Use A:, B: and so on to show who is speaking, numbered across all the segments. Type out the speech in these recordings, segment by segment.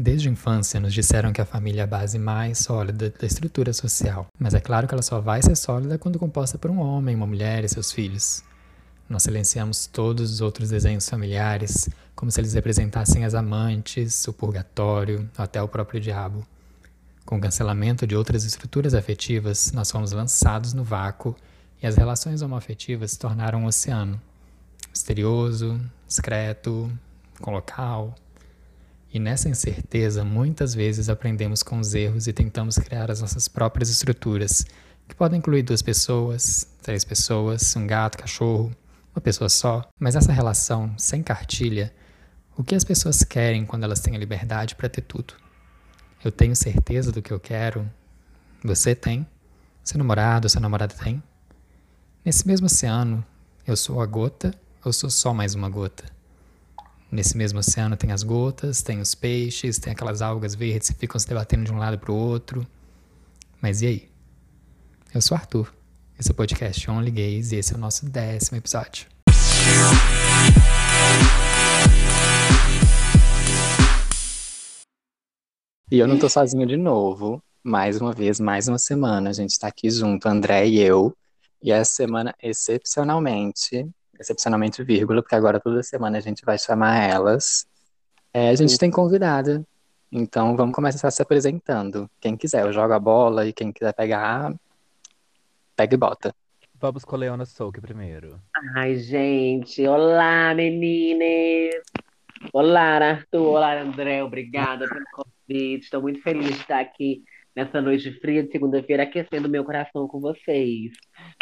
A: Desde a infância nos disseram que a família é a base mais sólida da estrutura social, mas é claro que ela só vai ser sólida quando composta por um homem, uma mulher e seus filhos. Nós silenciamos todos os outros desenhos familiares, como se eles representassem as amantes, o purgatório, até o próprio diabo. Com o cancelamento de outras estruturas afetivas, nós fomos lançados no vácuo e as relações homoafetivas se tornaram um oceano misterioso, discreto, com local. E nessa incerteza, muitas vezes aprendemos com os erros e tentamos criar as nossas próprias estruturas, que podem incluir duas pessoas, três pessoas, um gato, cachorro, uma pessoa só. Mas essa relação, sem cartilha, o que as pessoas querem quando elas têm a liberdade para ter tudo? Eu tenho certeza do que eu quero? Você tem? Seu namorado, sua namorada tem? Nesse mesmo oceano, eu sou a gota ou sou só mais uma gota? Nesse mesmo oceano tem as gotas, tem os peixes, tem aquelas algas verdes que ficam se debatendo de um lado para o outro. Mas e aí? Eu sou Arthur. Esse é o podcast Only Gays e esse é o nosso décimo episódio. E eu não tô sozinho de novo. Mais uma vez, mais uma semana. A gente tá aqui junto, André e eu. E essa semana, excepcionalmente, excepcionalmente vírgula, porque agora toda semana a gente vai chamar elas. É, a gente tem convidada. Então vamos começar se apresentando. Quem quiser, eu jogo a bola e quem quiser pegar, pega e bota.
B: Vamos com a Leona Souque primeiro.
C: Ai, gente. Olá, meninas. Olá, Arthur. Olá, André. Obrigada pelo convite. Estou muito feliz de estar aqui nessa noite fria de segunda-feira, aquecendo meu coração com vocês.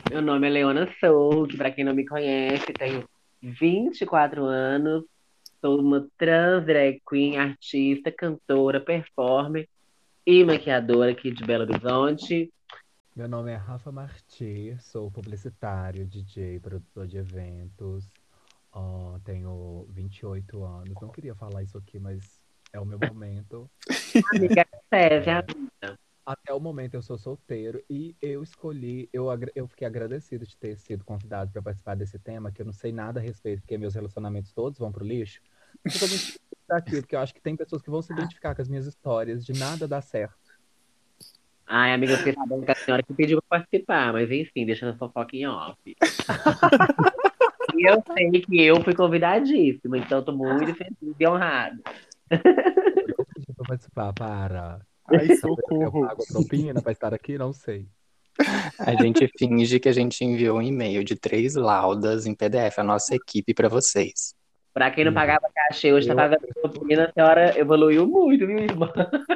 C: Meu nome é Leona Souza, para quem não me conhece, tenho 24 anos, sou uma trans drag queen, artista, cantora, performer e maquiadora aqui de Belo Horizonte.
B: Meu nome é Rafa Marti, sou publicitário, DJ, produtor de eventos. Uh, tenho 28 anos. Não queria falar isso aqui, mas é o meu momento.
C: Amiga, serve a vida.
B: Até o momento eu sou solteiro e eu escolhi, eu, eu fiquei agradecido de ter sido convidado para participar desse tema, que eu não sei nada a respeito, porque meus relacionamentos todos vão pro lixo. Eu tô muito aqui, porque eu acho que tem pessoas que vão se identificar com as minhas histórias de nada dar certo.
C: Ai, amiga, eu fiquei sabendo que a senhora que pediu para participar, mas enfim, deixando a fofoca em off. e eu sei que eu fui convidadíssima, então tô muito feliz e honrado.
B: Eu pedi pra participar, para.
D: Ai, socorro.
B: Eu pago a propina pra estar aqui? Não sei.
A: A gente finge que a gente enviou um e-mail de três laudas em PDF, a nossa equipe, para vocês.
C: Pra quem não pagava cachê, hoje tá pagando propina, a senhora evoluiu muito, viu, irmã?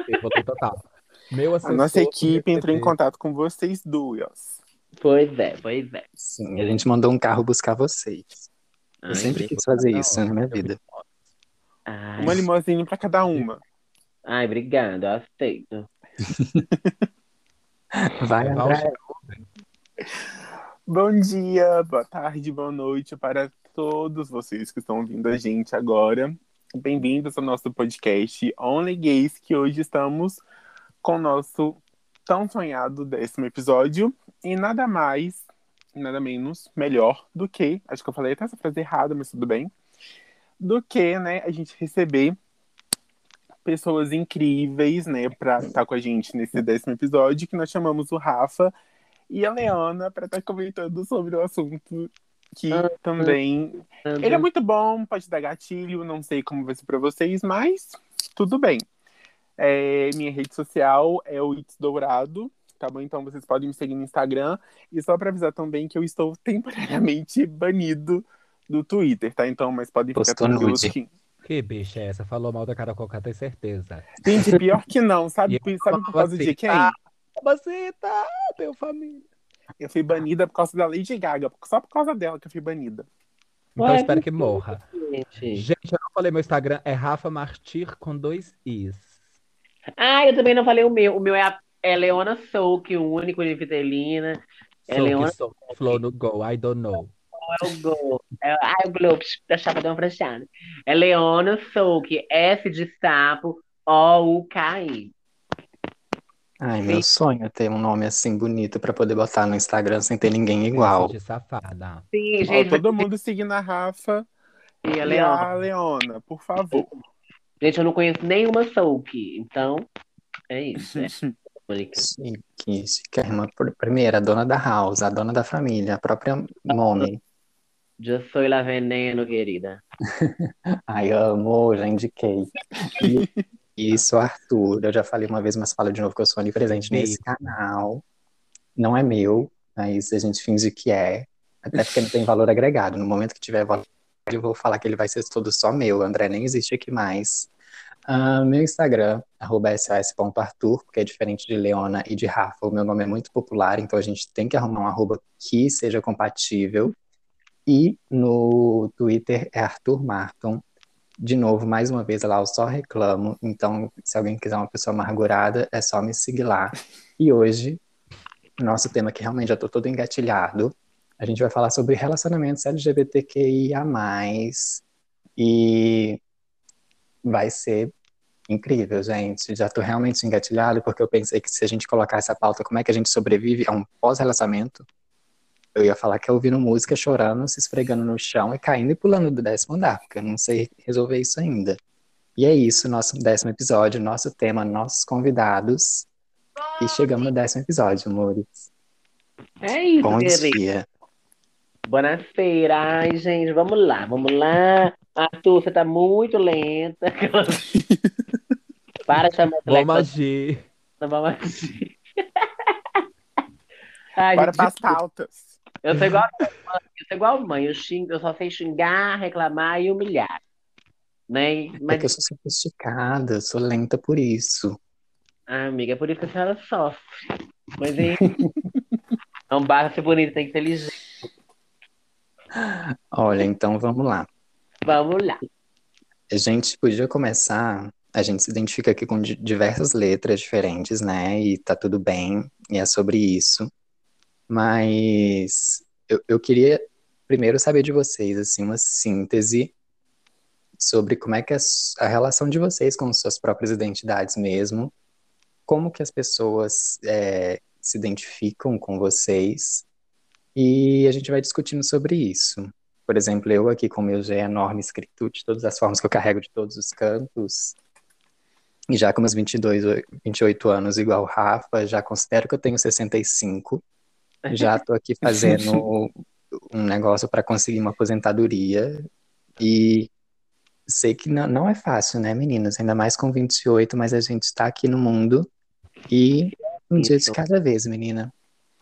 B: Evoluiu total. Meu
D: A nossa equipe entrou em contato com vocês duas.
C: Pois é, pois é.
A: Sim, a gente mandou um carro buscar vocês. Eu
C: Ai,
A: sempre
C: gente.
A: quis fazer isso na minha vida.
C: Ai,
D: Uma limousine pra cada uma.
C: Ai, obrigada, eu aceito.
A: Vai,
B: É
A: André.
D: Bom dia, boa tarde, boa noite para todos vocês que estão ouvindo a gente agora. Bem-vindos ao nosso podcast Only Gays, que hoje estamos com o nosso tão sonhado décimo episódio. E nada mais, nada menos, melhor do que, acho que eu falei até essa frase errada, mas tudo bem, do que, né, a gente receber pessoas incríveis, né, para estar com a gente nesse décimo episódio, que nós chamamos o Rafa e a Leona para estar comentando sobre o assunto que também ele é muito bom, pode dar gatilho, não sei como vai ser para vocês, mas tudo bem. É, minha rede social é o It's Dourado, tá bom? Então vocês podem me seguir no Instagram. E só para avisar também que eu estou temporariamente banido do Twitter, tá? Então, mas podem ficar tranquilos que.
B: Que bicha é essa? Falou mal da Carol Conká, tem certeza.
D: Gente, pior que não, sabe,
B: eu
D: sabe por causa de
B: assim,
D: quem?
B: ah, Você tá, tenho família.
D: Eu fui banida por causa da Lady Gaga, só por causa dela que eu fui banida.
B: Então
C: Ué,
B: espero que morra.
C: Gente.
B: Gente, eu não falei meu Instagram, é Rafa Martir com dois Is.
C: Ah, eu também não falei o meu. O meu é, a, é Leona Souk, o único Univitelina. É
B: Sou
C: Leona
B: que sou flow no go, I don't know.
C: É o Go. É, ah, o Globo, da chapa deu uma franchada. É Leona Souk, S de sapo, O-U-K-I.
A: Ai, meu sonho é ter um nome assim bonito pra poder botar no Instagram sem ter ninguém igual.
B: De safada.
C: Sim,
D: Ó,
C: gente.
D: todo mundo seguindo a Rafa
C: E a
D: e
C: Leona.
D: a Leona, por favor.
C: Gente, eu não conheço nenhuma Souk, então é isso. É. Mônica.
E: Chique, chiquérrima. Por- Primeira, a dona da house, a dona da família, a própria Mommy.
C: Eu sou la veneno, querida.
E: Ai, amo, já indiquei. E isso, Arthur, eu já falei uma vez, mas falo de novo que eu sou onipresente nesse canal. Não é meu, mas a gente finge que é. Até porque não tem valor agregado. No momento que tiver valor eu vou falar que ele vai ser todo só meu. O André nem existe aqui mais. Ah, meu Instagram, arroba sos.arthur, porque é diferente de Leona e de Rafa. O meu nome é muito popular, então a gente tem que arrumar um arroba que seja compatível. E no Twitter é Arthur Marton. De novo, mais uma vez lá, eu só reclamo. Então, se alguém quiser uma pessoa amargurada, é só me seguir lá. E hoje, nosso tema que realmente já estou todo engatilhado, a gente vai falar sobre relacionamentos LGBTQIA+. E vai ser incrível, gente. Já estou realmente engatilhado, porque eu pensei que se a gente colocar essa pauta, como é que a gente sobrevive a um pós-relacionamento, eu ia falar que é ouvindo música, chorando, se esfregando no chão e caindo e pulando do décimo andar, porque eu não sei resolver isso ainda. E é isso, nosso décimo episódio, nosso tema, nossos convidados. E chegamos no décimo episódio, amores.
C: É isso,
E: Bom
C: querida.
E: dia.
C: Buonasera. Ai, gente, vamos lá, vamos lá. Arthur, você tá muito lenta. Para de chamar de
F: Vamos agir.
C: Vamos agir. Ai,
D: Bora
C: gente,
D: para as pautas.
C: Eu sou igual, eu sou igual mãe, eu, xingo, eu só sei xingar, reclamar e humilhar. Né?
E: É
C: Mas,
E: que eu sou sofisticada, sou lenta por isso.
C: ah, amiga, é por isso que a senhora sofre. Mas aí, não basta ser bonita, tem que ser inteligente.
E: Olha, então vamos lá.
C: Vamos lá.
E: A gente podia começar. A gente se identifica aqui com di- diversas letras diferentes, né? E tá tudo bem, e é sobre isso. Mas eu, eu queria primeiro saber de vocês, assim, uma síntese sobre como é que a, relação de vocês com suas próprias identidades mesmo, como que as pessoas é, se identificam com vocês, e a gente vai discutindo sobre isso. Por exemplo, eu aqui com meu G enorme escrito de todas as formas que eu carrego de todos os cantos, e já com meus 22, o- 28 anos, igual o Rafa, já considero que eu tenho 65. Já tô aqui fazendo um negócio para conseguir uma aposentadoria. E sei que não, não é fácil, né, meninas? Ainda mais com 28, mas a gente está aqui no mundo e um dia de
C: Isso.
E: cada vez, menina.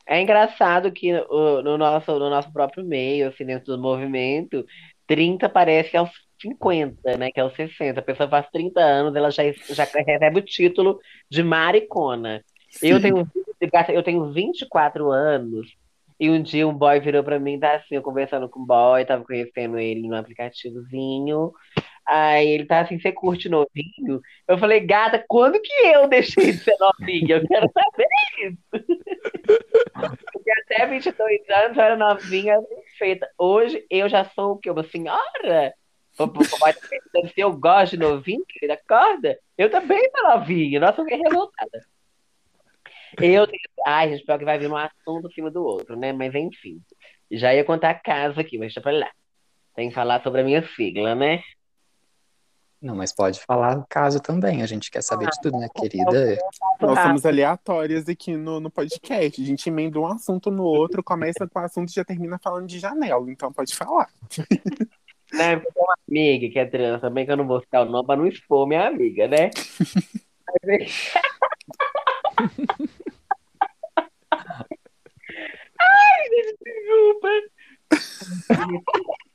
C: É engraçado que no nosso, no nosso próprio meio, assim, dentro do movimento, 30 parece aos 50, né? Que é aos 60. A pessoa faz 30 anos, ela já, já recebe o título de maricona. Eu
D: Sim.
C: tenho, eu tenho 24 anos e um dia um boy virou pra mim, tá assim, eu conversando com o boy, tava conhecendo ele no aplicativozinho. Aí ele tá assim, você curte novinho? Eu falei, gata, quando que eu deixei de ser novinha? Eu quero saber isso. Porque até 22 anos eu era novinha, perfeita. Hoje eu já sou o quê? Uma senhora? Se eu gosto de novinho, querida, acorda. Eu também sou novinha. Nossa, eu fiquei revoltada. Eu tenho... Ai, gente, pior que vai vir um assunto em cima do outro, né? Mas enfim. Já ia contar caso aqui, mas deixa pra lá. Tem que falar sobre a minha sigla, né?
E: Não, mas pode falar o caso também. A gente quer saber de tudo, né, querida?
D: Nós
C: Ah.
D: somos aleatórias aqui no, no podcast. A gente emenda um assunto no outro, começa com o assunto e já termina falando de janela. Então pode falar.
C: Né? Porque tem uma amiga que é trans também, que eu não vou citar o nome pra não expor minha amiga, né? Mas, Ai, gente, desculpa.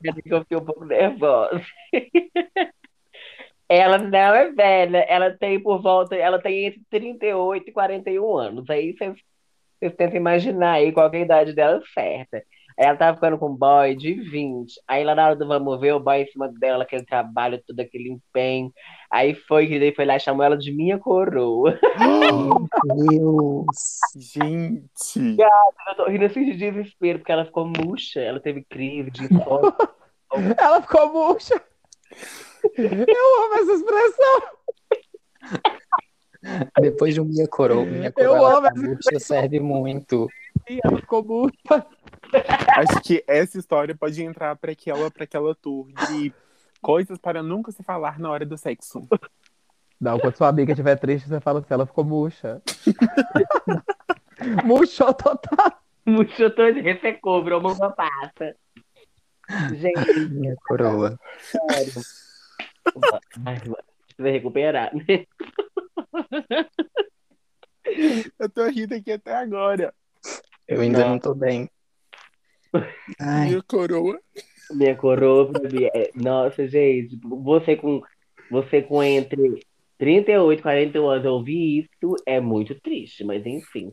C: Eu fiquei um pouco nervosa. Ela não é velha, ela tem por volta, ela tem entre 38 e 41 anos. Aí vocês vocês tentam imaginar aí qual é a idade dela certa. Aí ela tava ficando com um boy de 20. Aí lá na hora do vamos ver, o boy em cima dela, aquele trabalho, todo aquele empenho. Aí foi que ele foi lá e chamou ela de minha coroa.
E: Meu Deus!
D: Gente,
C: Eu tô rindo assim de desespero, porque ela ficou murcha, ela teve crise de.
F: Ela ficou murcha. Eu amo essa expressão.
E: Depois de um minha coroa, minha
F: Eu
E: coroa
F: amo
E: ela tá murcha, serve muito.
F: Sim, ela ficou murcha.
D: acho que essa história pode entrar para aquela, pra aquela tour de coisas para nunca se falar na hora do sexo.
B: Não, quando sua amiga estiver triste, você fala assim, ela ficou murcha. Murchou total.
C: Murchou todo, ressecou, virou uma passa. Gente,
E: Minha coroa.
C: sério. Ai, precisa recuperar, né?
D: Eu tô rindo aqui até agora.
E: Eu ainda não tô bem. Ai,
D: Minha coroa.
C: Minha coroa pra mim. é- Nossa, gente, você com, você com entre 38 e 41 anos ouvir isso é muito triste, mas enfim.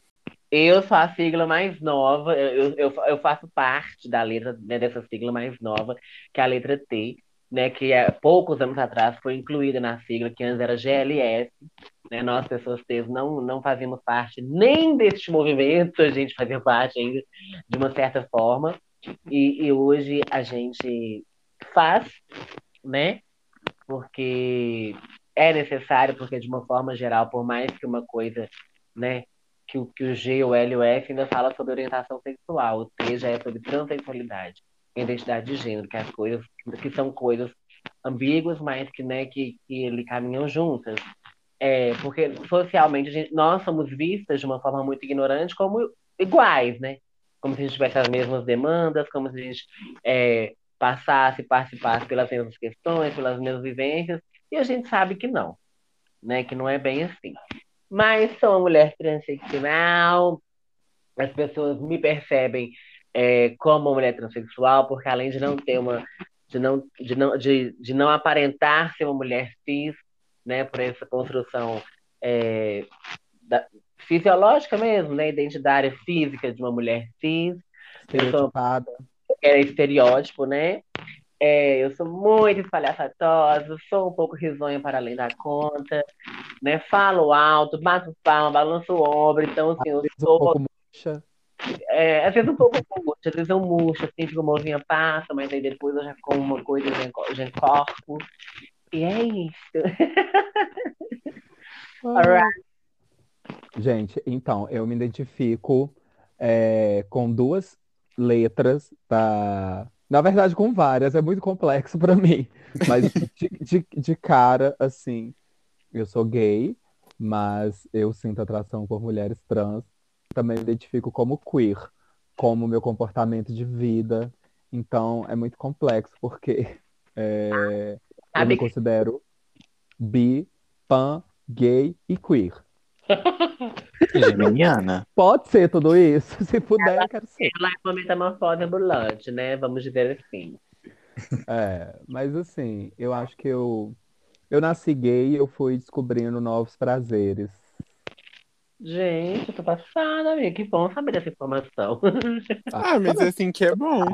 C: Eu sou a sigla mais nova, eu, eu, eu faço parte da letra né, dessa sigla mais nova, que é a letra T, né, que há poucos anos atrás foi incluída na sigla, que antes era GLS. Né, nós, pessoas T, não, não fazíamos parte nem deste movimento, a gente fazia parte ainda de uma certa forma. E, e hoje a gente faz, né? Porque é necessário, porque de uma forma geral, por mais que uma coisa, né? Que, o- que o G, o L e o F ainda fala sobre orientação sexual, o T já é sobre transexualidade, identidade de gênero, que é as coisas que são coisas ambíguas, mas que, né, que, que ele caminham juntas. É, porque socialmente gente- nós somos vistas de uma forma muito ignorante como iguais, né? Como se a gente tivesse as mesmas demandas, como se a gente é, passasse, participasse pelas mesmas questões, pelas mesmas vivências, e a gente sabe que não, né? Que não é bem assim. Mas sou uma mulher transexual, as pessoas me percebem é, como uma mulher transexual, porque além de não ter uma, de não, de não, de, de não aparentar ser uma mulher cis, né? Por essa construção é, da- fisiológica mesmo, né? Identidade física de uma mulher cis, eu sou
B: Estereotipada.
C: é estereótipo, né? É, eu sou muito espalhafatosa, sou um pouco risonha para além da conta, né? Falo alto, bato palma, balanço o ombro, então assim, eu
B: vezes um
C: sou,
B: pouco murcha.
C: É, às vezes um pouco murcha, às vezes eu murcho, assim, fico movinha passa, mas aí depois eu já como uma coisa, eu já enco- já encorpo. E é isso. Alright.
B: Gente, então, eu me identifico é, com duas letras da. Na verdade, com várias, é muito complexo pra mim. Mas de, de, de cara, assim, eu sou gay, mas eu sinto atração por mulheres trans. Também me identifico como queer, como meu comportamento de vida. Então, é muito complexo, porque é, eu me considero bi, pan, gay e queer.
E: geminiana.
B: Pode ser tudo isso. Se puder, eu quero ser.
C: ela é uma metamorfose ambulante, né? Vamos dizer assim.
B: É, mas assim, eu acho que eu, eu nasci gay e eu fui descobrindo novos prazeres.
C: Gente, eu tô passada, amiga. Que bom saber dessa informação.
D: Ah, mas assim que é bom.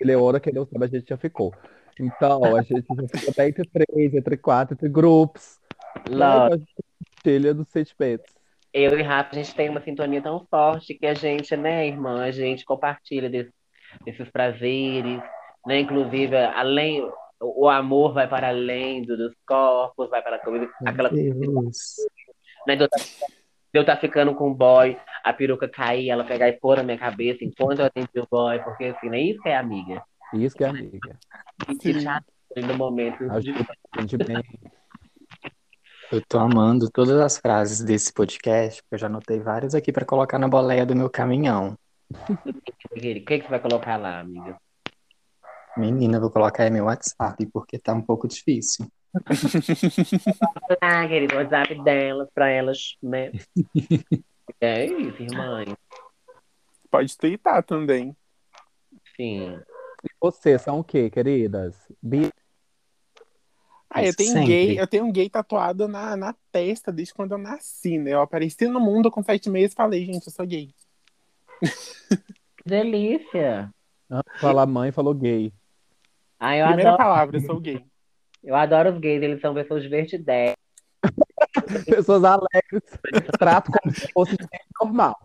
B: Leora, que não sabe, a gente já ficou. Então, a gente já ficou até entre três, entre quatro, entre grupos. né?
C: Lógico.
B: Então, a gente compartilha dos sentimentos.
C: Eu e Rafa, a gente tem uma sintonia tão forte que a gente, né, irmã, a gente compartilha desse- desses prazeres, né? Inclusive, além, o amor vai para além do- dos corpos, vai para aquela, aquela
E: Deus.
C: né, de eu tá- ficando com o boy, a peruca cair, ela pegar e pôr na minha cabeça enquanto eu atendi o boy, porque assim, é isso que é amiga.
B: Isso que é amiga.
C: E no momento.
E: Eu tô amando todas as frases desse podcast, porque eu já anotei várias aqui pra colocar na boleia do meu caminhão.
C: O que, que você vai colocar lá, amiga?
E: Menina, eu vou colocar aí meu WhatsApp, porque tá um pouco difícil.
C: Ah, querido, o WhatsApp delas, pra elas, né? É isso, irmã.
D: Pode tweetar também.
C: Sim.
B: E vocês são o quê, queridas? Bi...
D: Ah, eu tenho
E: Sempre.
D: gay, eu tenho um gay tatuado na, na testa desde quando eu nasci, né? Eu apareci no mundo com sete meses e falei, gente, eu sou gay.
C: Delícia.
B: De falar mãe, falou gay.
C: Ah, eu
D: Primeira
C: adoro,
D: palavra, eu sou gay.
C: Eu adoro os gays, eles são pessoas divertidas.
B: Pessoas alegres, trato como se fosse gente normal.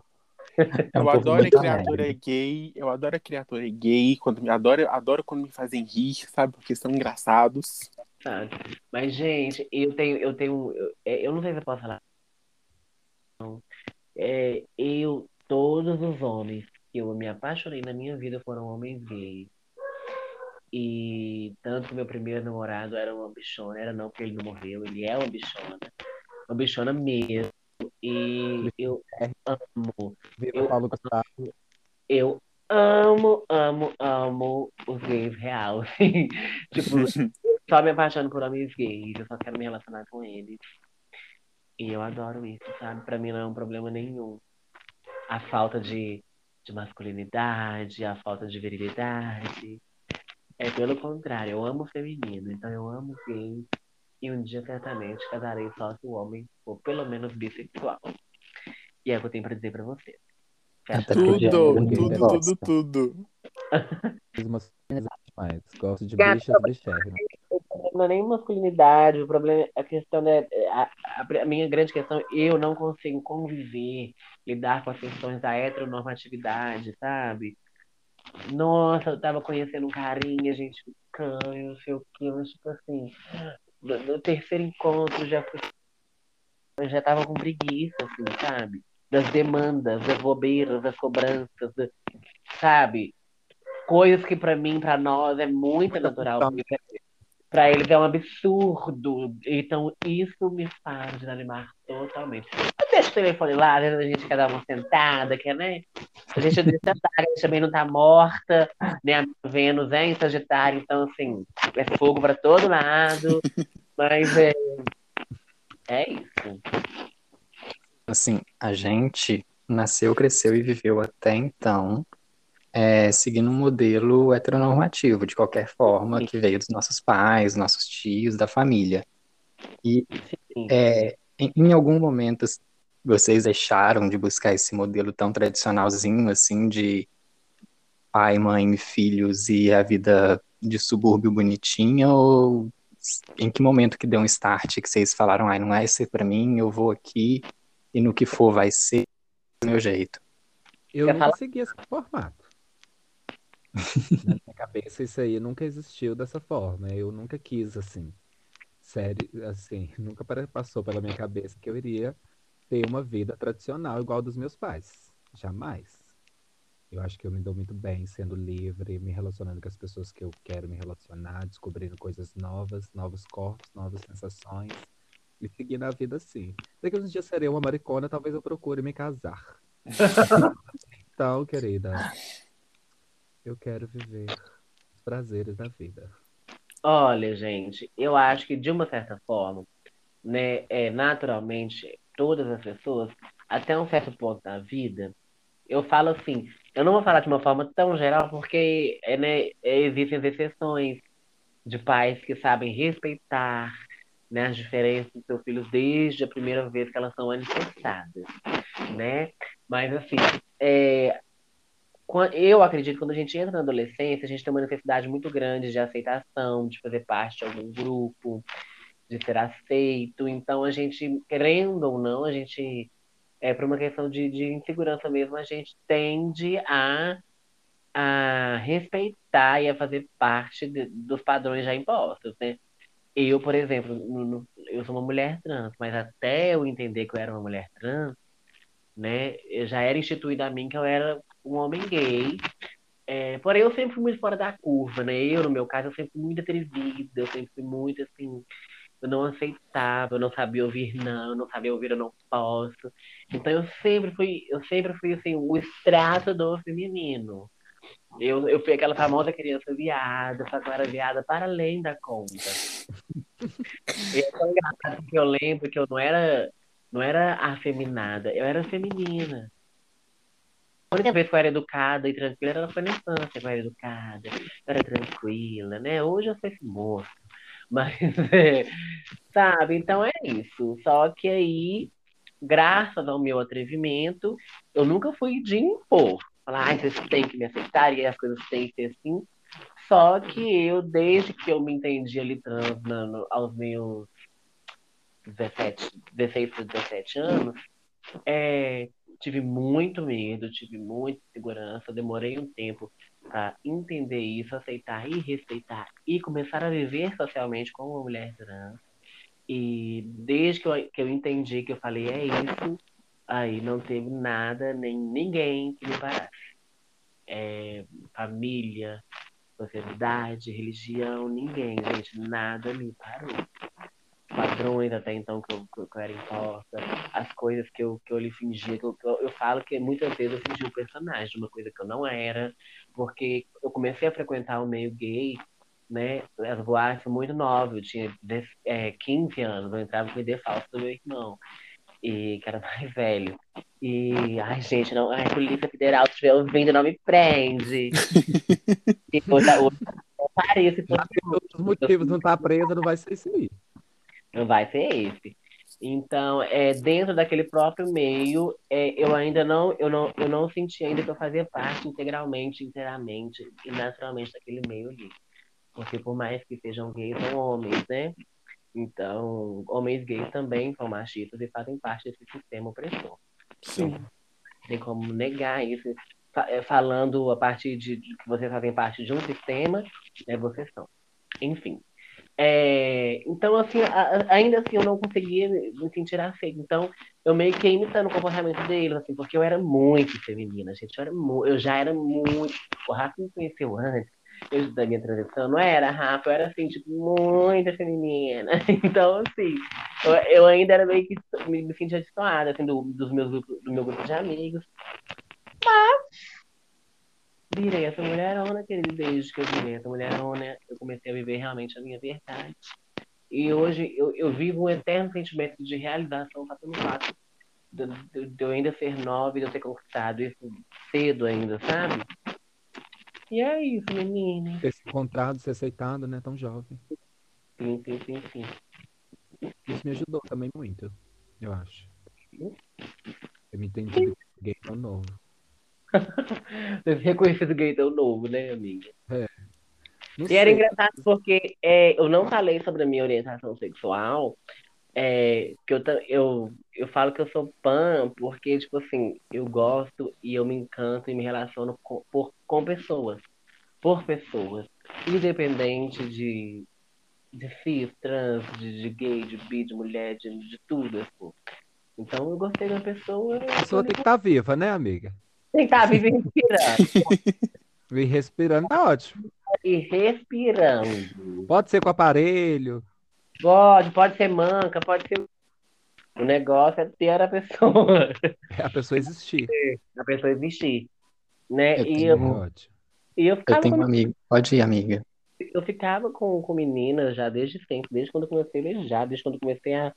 E: É um
D: eu
E: povo
D: adoro a criatura
E: alegre.
D: gay, eu adoro a criatura gay, quando me adoro, adoro quando me fazem rir, sabe? Porque são engraçados.
C: sabe? Mas, gente, eu tenho, eu tenho, eu, é, eu não sei se eu posso falar. Não. É, eu, todos os homens que eu me apaixonei na minha vida foram homens gays. E tanto que meu primeiro namorado era uma bichona, era não porque ele não morreu, ele é uma bichona. uma bichona mesmo. E eu amo. Eu-
F: Paulo Gustavo.
C: Eu amo, amo, amo os gays real. tipo, só me apaixono por homens gays, eu só quero me relacionar com eles. E eu adoro isso, sabe? Pra mim não é um problema nenhum. A falta de, de masculinidade, a falta de virilidade. É pelo contrário, eu amo o feminino, então eu amo os gays. E um dia certamente casarei só se o homem for pelo menos bissexual. E é o que eu tenho pra dizer pra vocês. Fecha
D: Tudo,
E: ninguém
D: tudo,
E: gosta.
D: tudo, tudo.
F: Fiz uma mais. Gosto de bichas bichérrimas.
C: não é nem masculinidade, o problema é a questão é a, a- a minha grande questão, eu não consigo conviver, lidar com as questões da heteronormatividade, sabe? Nossa, eu tava conhecendo um carinha, a gente ficando, não sei o quê, mas tipo assim, no, no terceiro encontro já fui, eu já tava com preguiça, assim, sabe? Das demandas, das bobeiras, das cobranças, da- sabe? Coisas que pra mim, pra nós, é muito natural. Pra eles é um absurdo. Então, isso me faz desanimar totalmente. Eu deixo o telefone lá, vezes a gente quer dar uma sentada, quer, né? A gente deixa sentar, a gente também não tá morta, né? A Vênus é em Sagitário, então, assim, é fogo pra todo lado. Mas é. É isso.
E: Assim, a gente nasceu, cresceu e viveu até então é, seguindo um modelo heteronormativo, de qualquer forma,
C: Sim.
E: que veio dos nossos pais, nossos tios, da família. E é, em, em algum momento vocês deixaram de buscar esse modelo tão tradicionalzinho, assim, de pai, mãe, filhos e a vida de subúrbio bonitinha, ou em que momento que deu um start que vocês falaram, ai, não é esse pra mim, eu vou aqui e no que for vai ser do meu jeito.
F: Eu nunca
C: falar?
F: segui esse formato. Na minha cabeça, isso aí nunca existiu dessa forma. Eu nunca quis, assim. Sério, assim, nunca para- passou pela minha cabeça que eu iria ter uma vida tradicional igual a dos meus pais. Jamais. Eu acho que eu me dou muito bem sendo livre, me relacionando com as pessoas que eu quero me relacionar, descobrindo coisas novas, novos corpos, novas sensações. E seguindo a vida assim. Daqui a uns dias serei uma maricona, talvez eu procure me casar. Então, querida, eu quero viver os prazeres da vida.
C: Olha, gente, eu acho que de uma certa forma, né, é, naturalmente, todas as pessoas, até um certo ponto da vida, eu falo assim, eu não vou falar de uma forma tão geral, porque é, né, é, existem as exceções de pais que sabem respeitar, né, as diferenças dos seus filhos desde a primeira vez que elas são manifestadas, né? Mas assim, é, eu acredito que quando a gente entra na adolescência, a gente tem uma necessidade muito grande de aceitação, de fazer parte de algum grupo, de ser aceito. Então, a gente, querendo ou não, a gente, é, por uma questão de, de insegurança mesmo, a gente tende a, a respeitar e a fazer parte de- dos padrões já impostos, né? Eu, por exemplo, no- no- eu sou uma mulher trans, mas até eu entender que eu era uma mulher trans, né, já era instituído a mim que eu era um homem gay. É, porém, eu sempre fui muito fora da curva, né? Eu, no meu caso, eu sempre fui muito atrevida, eu sempre fui muito assim, eu não aceitava, eu não sabia ouvir não, eu não sabia ouvir eu não posso. Então eu sempre fui, eu sempre fui assim, o extrato do feminino. Eu, eu fui aquela famosa criança viada, só que eu era viada para além da conta. E é tão engraçado porque eu lembro que eu não era, não era afeminada, eu era feminina. A única vez que eu era educada e tranquila era na infância, que eu era educada, eu era tranquila, né? Hoje eu sou esse moço. Mas, é, sabe, então é isso. Só que aí, graças ao meu atrevimento, eu nunca fui de impor. Falar, ai, vocês têm que me aceitar e as coisas têm que ser assim. Só que eu, desde que eu me entendi ali trans, na- no- aos meus 17, 16 para 17 anos, é, tive muito medo, tive muita insegurança, demorei um tempo para entender isso, aceitar e respeitar e começar a viver socialmente como uma mulher trans. E desde que eu, que eu entendi que eu falei, é isso, aí não teve nada, nem ninguém que me parasse. É, família, sociedade, religião, ninguém, gente, nada me parou. Padrões até então que eu, que eu era imposta, as coisas que eu, que eu lhe fingia, que eu, que eu, eu falo que muitas vezes eu fingi um personagem de uma coisa que eu não era, porque eu comecei a frequentar o meio gay, né, as boates muito nova, eu tinha é, 15 anos, eu entrava com o ID falso do meu irmão, e que era mais velho. E, ai, gente, não, ai, Polícia Federal, se estiver ouvindo, não me prende. e eu parei, se fosse...
F: Os motivos não estar tá presa não vai ser esse aí.
C: Não vai ser esse. Então, é, dentro daquele próprio meio, é, eu ainda não eu, não, eu não senti ainda que eu fazia parte integralmente, inteiramente e naturalmente daquele meio ali. Porque por mais que sejam gays, são homens, né? Então, homens gays também são machistas e fazem parte desse sistema opressor.
D: Sim.
C: Tem como negar isso. É, falando a partir de, de que vocês fazem parte de um sistema, né, vocês são. Enfim. É, então, assim, a, ainda assim, eu não conseguia me sentir aceito. Então, eu meio que imitando o comportamento deles, assim, porque eu era muito feminina, gente. Eu, era eu já era muito. O Rafa me conheceu antes eu, da minha transição. Não era Rafa, eu era, assim, tipo, muito feminina. Então, assim, eu, eu ainda era meio que me, me sentia destoada, assim, do, dos meus, do meu grupo de amigos. Mas virei essa mulherona, querido, desde que eu virei essa mulherona, eu comecei a viver realmente a minha verdade. E hoje eu, eu vivo um eterno sentimento de realização só pelo fato de, de, de, eu ainda ser nova e de eu ter conquistado isso cedo ainda, sabe? E é isso, menina.
F: Ter se encontrado, ser aceitado, né? Tão jovem.
C: Sim, sim, sim, sim.
F: Isso me ajudou também muito, eu acho. Eu me entendi gay tão novo.
C: Reconhecido gay tão novo, né, amiga?
F: É.
C: E sei. era engraçado porque é, eu não falei sobre a minha orientação sexual, é, que eu, eu, eu falo que eu sou pan porque, tipo assim, eu gosto e eu me encanto e me relaciono com, por, com pessoas, por pessoas, independente de, de cis, trans, de, de gay, de bi, de mulher, de, de tudo, assim. Então eu gostei da pessoa.
F: A pessoa tem que estar tá viva, né, amiga?
C: Tem que estar viva e respirando.
F: e respirando tá ótimo.
C: E respirando.
F: Pode ser com aparelho.
C: Pode, pode ser manca, pode ser. O negócio é ter a pessoa.
F: É a pessoa existir.
C: A pessoa existir. Né?
E: Eu
C: e,
E: tenho...
C: eu, e eu ficava.
E: Eu tenho
C: com...
E: uma amiga. Pode ir, amiga.
C: Eu ficava com, com meninas já desde sempre, desde quando eu comecei a beijar, desde quando eu comecei a,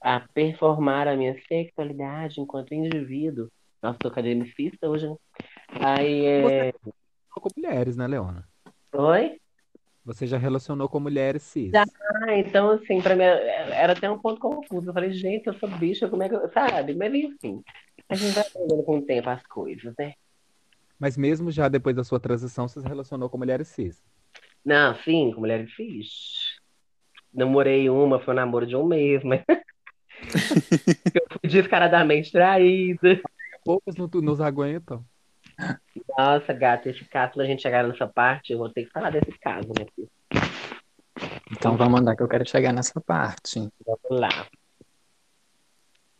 C: a performar a minha sexualidade enquanto indivíduo. Nossa, tô academicista hoje, né? Aí é.
F: Você com mulheres, né, Leona?
C: Oi?
F: Você já relacionou com mulheres cis.
C: Já, então, assim, pra mim era até um ponto confuso. Eu falei, gente, eu sou bicha, como é que eu. Sabe? Mas enfim, a gente vai aprendendo com o tempo as coisas, né?
F: Mas mesmo já depois da sua transição, você se relacionou com mulheres cis?
C: Não, sim, com mulheres cis. Namorei uma, foi um namoro de um mês, mas. eu fui descaradamente traída.
F: Poucos nos aguentam.
C: Nossa, gata, esse caso, quando a gente chegar nessa parte, eu vou ter que falar desse caso, né? Filho?
E: Então vamos andar que eu quero chegar nessa parte.
C: Vamos lá.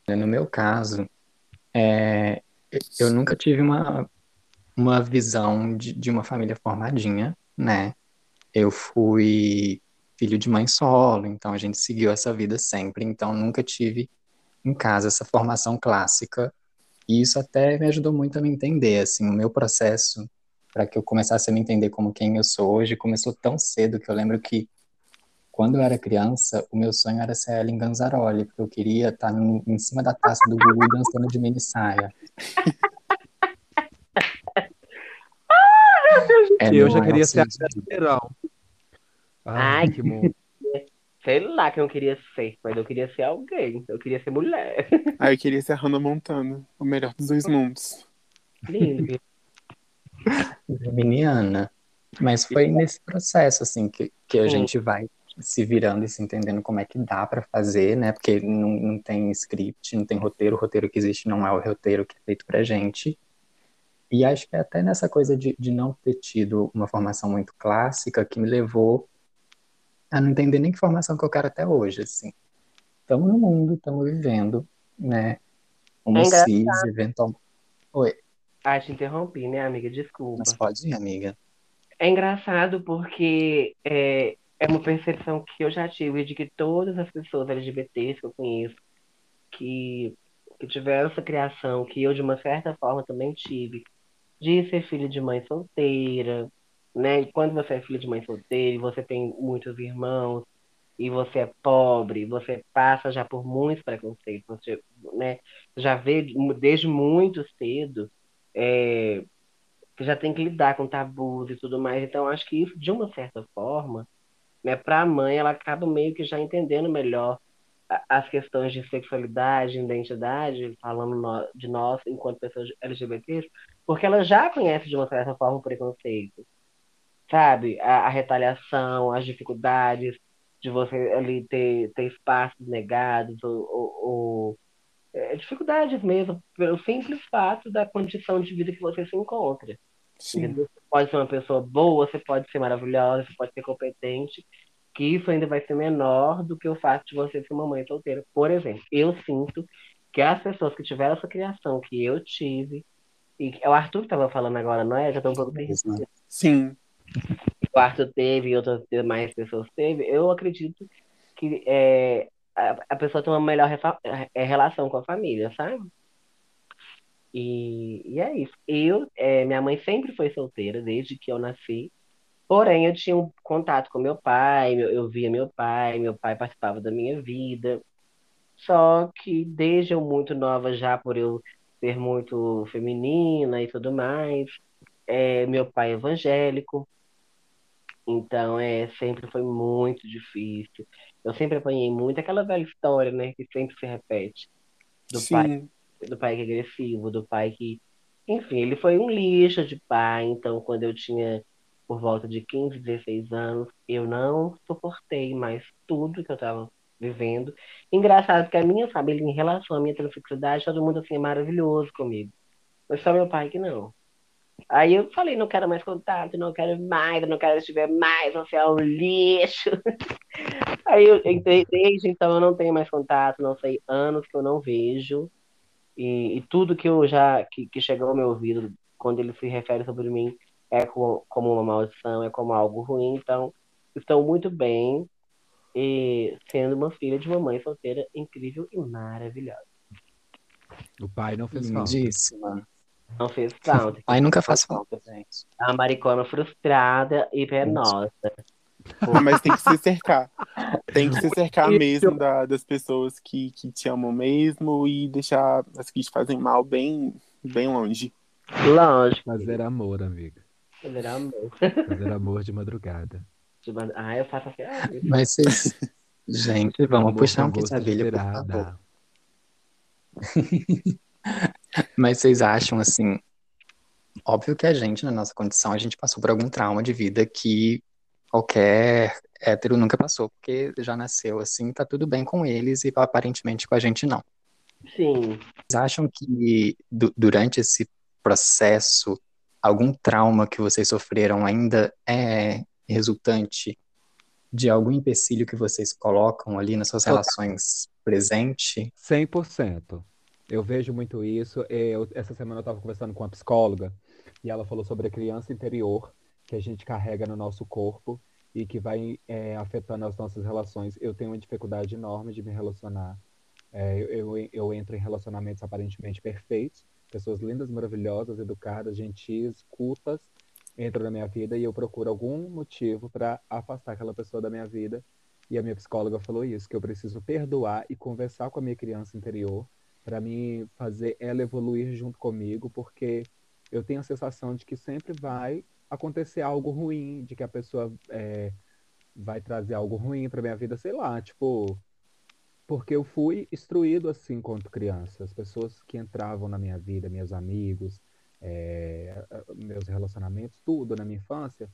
E: No meu caso, é, eu nunca tive uma, uma visão de, de uma família formadinha, né? Eu fui filho de mãe solo, então a gente seguiu essa vida sempre, então nunca tive em casa essa formação clássica e isso até me ajudou muito a me entender, assim, o meu processo para que eu começasse a me entender como quem eu sou hoje começou tão cedo que eu lembro que quando eu era criança, o meu sonho era ser Ellen Ganzaroli, porque eu queria estar tá no, em cima da taça do Gugu dançando de mini saia.
F: É, eu já queria ser a
C: Ai, que mundo. Sei lá que eu não queria ser, mas eu queria ser alguém. Eu queria ser mulher.
D: Ah, eu queria ser a Hannah Montana. O melhor dos dois mundos.
C: Lindo.
E: Geminiana. Mas foi nesse processo, assim, que, que a gente vai se virando e se entendendo como é que dá para fazer, né? Porque não, não tem script, não tem roteiro. O roteiro que existe não é o roteiro que é feito pra gente. E acho que é até nessa coisa de, de não ter tido uma formação muito clássica que me levou a não entender nem que formação que eu quero até hoje, assim. Estamos no mundo, estamos vivendo, né? Como é cis, eventualmente. Oi.
C: Ah, te interrompi, né, amiga? Desculpa.
E: Mas pode ir, amiga.
C: É engraçado porque é, é uma percepção que eu já tive de que todas as pessoas LGBTs que eu conheço, que, que tiveram essa criação, que eu de uma certa forma também tive, de ser filho de mãe solteira, né? E quando você é filho de mãe solteira e você tem muitos irmãos, e você é pobre, você passa já por muitos preconceitos, você né, já vê desde muito cedo é, que já tem que lidar com tabus e tudo mais. Então, acho que isso, de uma certa forma, né, para a mãe, ela acaba meio que já entendendo melhor as questões de sexualidade, identidade, falando de nós enquanto pessoas LGBTs, porque ela já conhece de uma certa forma o preconceito, sabe? A, a retaliação, as dificuldades, de você ali ter, ter espaços negados ou, ou, ou é, dificuldades mesmo, pelo simples fato da condição de vida que você se encontra. Sim. Você pode ser uma pessoa boa, você pode ser maravilhosa, você pode ser competente, que isso ainda vai ser menor do que o fato de você ser uma mãe solteira. Por exemplo, eu sinto que as pessoas que tiveram essa criação que eu tive, e é o Arthur que estava falando agora, não é? Já estou um pouco perdida.
D: Sim
C: o Arthur teve outras demais pessoas teve, eu acredito que é, a, a pessoa tem uma melhor é, relação com a família, sabe? E, e é isso. Eu, é, minha mãe sempre foi solteira desde que eu nasci. Porém, eu tinha um contato com meu pai, eu, eu via meu pai, meu pai participava da minha vida. Só que desde eu muito nova, já por eu ser muito feminina e tudo mais, é, meu pai é evangélico, então, é, sempre foi muito difícil. Eu sempre apanhei muito aquela velha história, né, que sempre se repete. Do Sim. pai, do pai que é agressivo, do pai que, enfim, ele foi um lixo de pai, então quando eu tinha por volta de 15, 16 anos, eu não suportei mais tudo que eu estava vivendo. Engraçado que a minha família, em relação à minha transexualidade, todo mundo assim é maravilhoso comigo. Mas só meu pai que não. Aí eu falei, não quero mais contato, não quero mais, não quero estiver mais, você é um lixo. Aí eu entrei, desde então eu não tenho mais contato, não sei, anos que eu não vejo. E, e tudo que eu já que, que, chegou ao meu ouvido quando ele se refere sobre mim é como, como uma maldição, é como algo ruim. Então, estou muito bem e sendo uma filha de uma mãe solteira incrível e maravilhosa.
B: O pai não fez
E: Lindíssima.
C: Não fez falta.
E: Aí nunca faz falta, gente.
C: É uma maricona frustrada e penosa.
D: Ah, mas tem que se cercar. Tem que se cercar mesmo da, das pessoas que, que te amam mesmo e deixar as que te fazem mal bem, bem longe.
C: Lógico.
B: Fazer amor, amiga.
C: Fazer amor.
B: Fazer amor de madrugada.
C: De mad... Ah, eu faço assim. Ah,
E: mas vocês. Gente, vamos amor puxar um quinta-bilha, por favor. Mas vocês acham assim? Óbvio que a gente, na nossa condição, a gente passou por algum trauma de vida que qualquer hétero nunca passou, porque já nasceu assim, tá tudo bem com eles e aparentemente com a gente não.
C: Sim.
E: Vocês acham que durante esse processo, algum trauma que vocês sofreram ainda é resultante de algum empecilho que vocês colocam ali nas suas relações presente?
B: 100%. Eu vejo muito isso. Eu, essa semana eu estava conversando com uma psicóloga e ela falou sobre a criança interior que a gente carrega no nosso corpo e que vai é, afetando as nossas relações. Eu tenho uma dificuldade enorme de me relacionar. É, eu, eu entro em relacionamentos aparentemente perfeitos, pessoas lindas, maravilhosas, educadas, gentis, cultas, entram na minha vida e eu procuro algum motivo para afastar aquela pessoa da minha vida. E a minha psicóloga falou isso, que eu preciso perdoar e conversar com a minha criança interior para mim fazer ela evoluir junto comigo, porque eu tenho a sensação de que sempre vai acontecer algo ruim, de que a pessoa é, vai trazer algo ruim para minha vida, sei lá, tipo, porque eu fui instruído assim quanto criança. As pessoas que entravam na minha vida, meus amigos, é, meus relacionamentos, tudo na minha infância,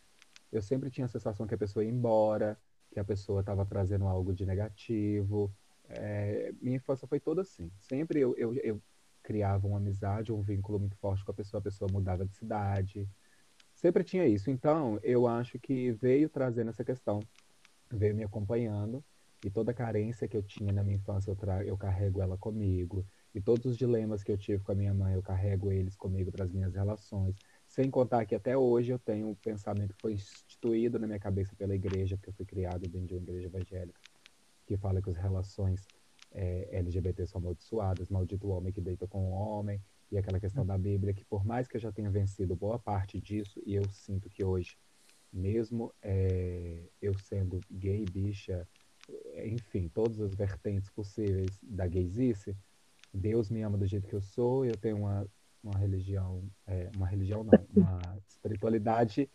B: eu sempre tinha a sensação que a pessoa ia embora, que a pessoa estava trazendo algo de negativo, é, minha infância foi toda assim. Sempre eu, eu, eu, criava uma amizade, um vínculo muito forte com a pessoa, a pessoa mudava de cidade. Sempre tinha isso. Então, eu acho que veio trazendo essa questão, veio me acompanhando, e toda a carência que eu tinha na minha infância, eu, tra eu carrego ela comigo. E todos os dilemas que eu tive com a minha mãe, eu carrego eles comigo para as minhas relações. Sem contar que até hoje eu tenho um pensamento que foi instituído na minha cabeça pela igreja, porque eu fui criado dentro de uma igreja evangélica, que fala que as relações é, LGBT são amaldiçoadas, maldito o homem que deita com o homem, e aquela questão da Bíblia, que por mais que eu já tenha vencido boa parte disso, e eu sinto que hoje, mesmo é, eu sendo gay, bicha, enfim, todas as vertentes possíveis da gaysice, Deus me ama do jeito que eu sou, eu tenho uma, uma religião, é, uma religião não, uma espiritualidade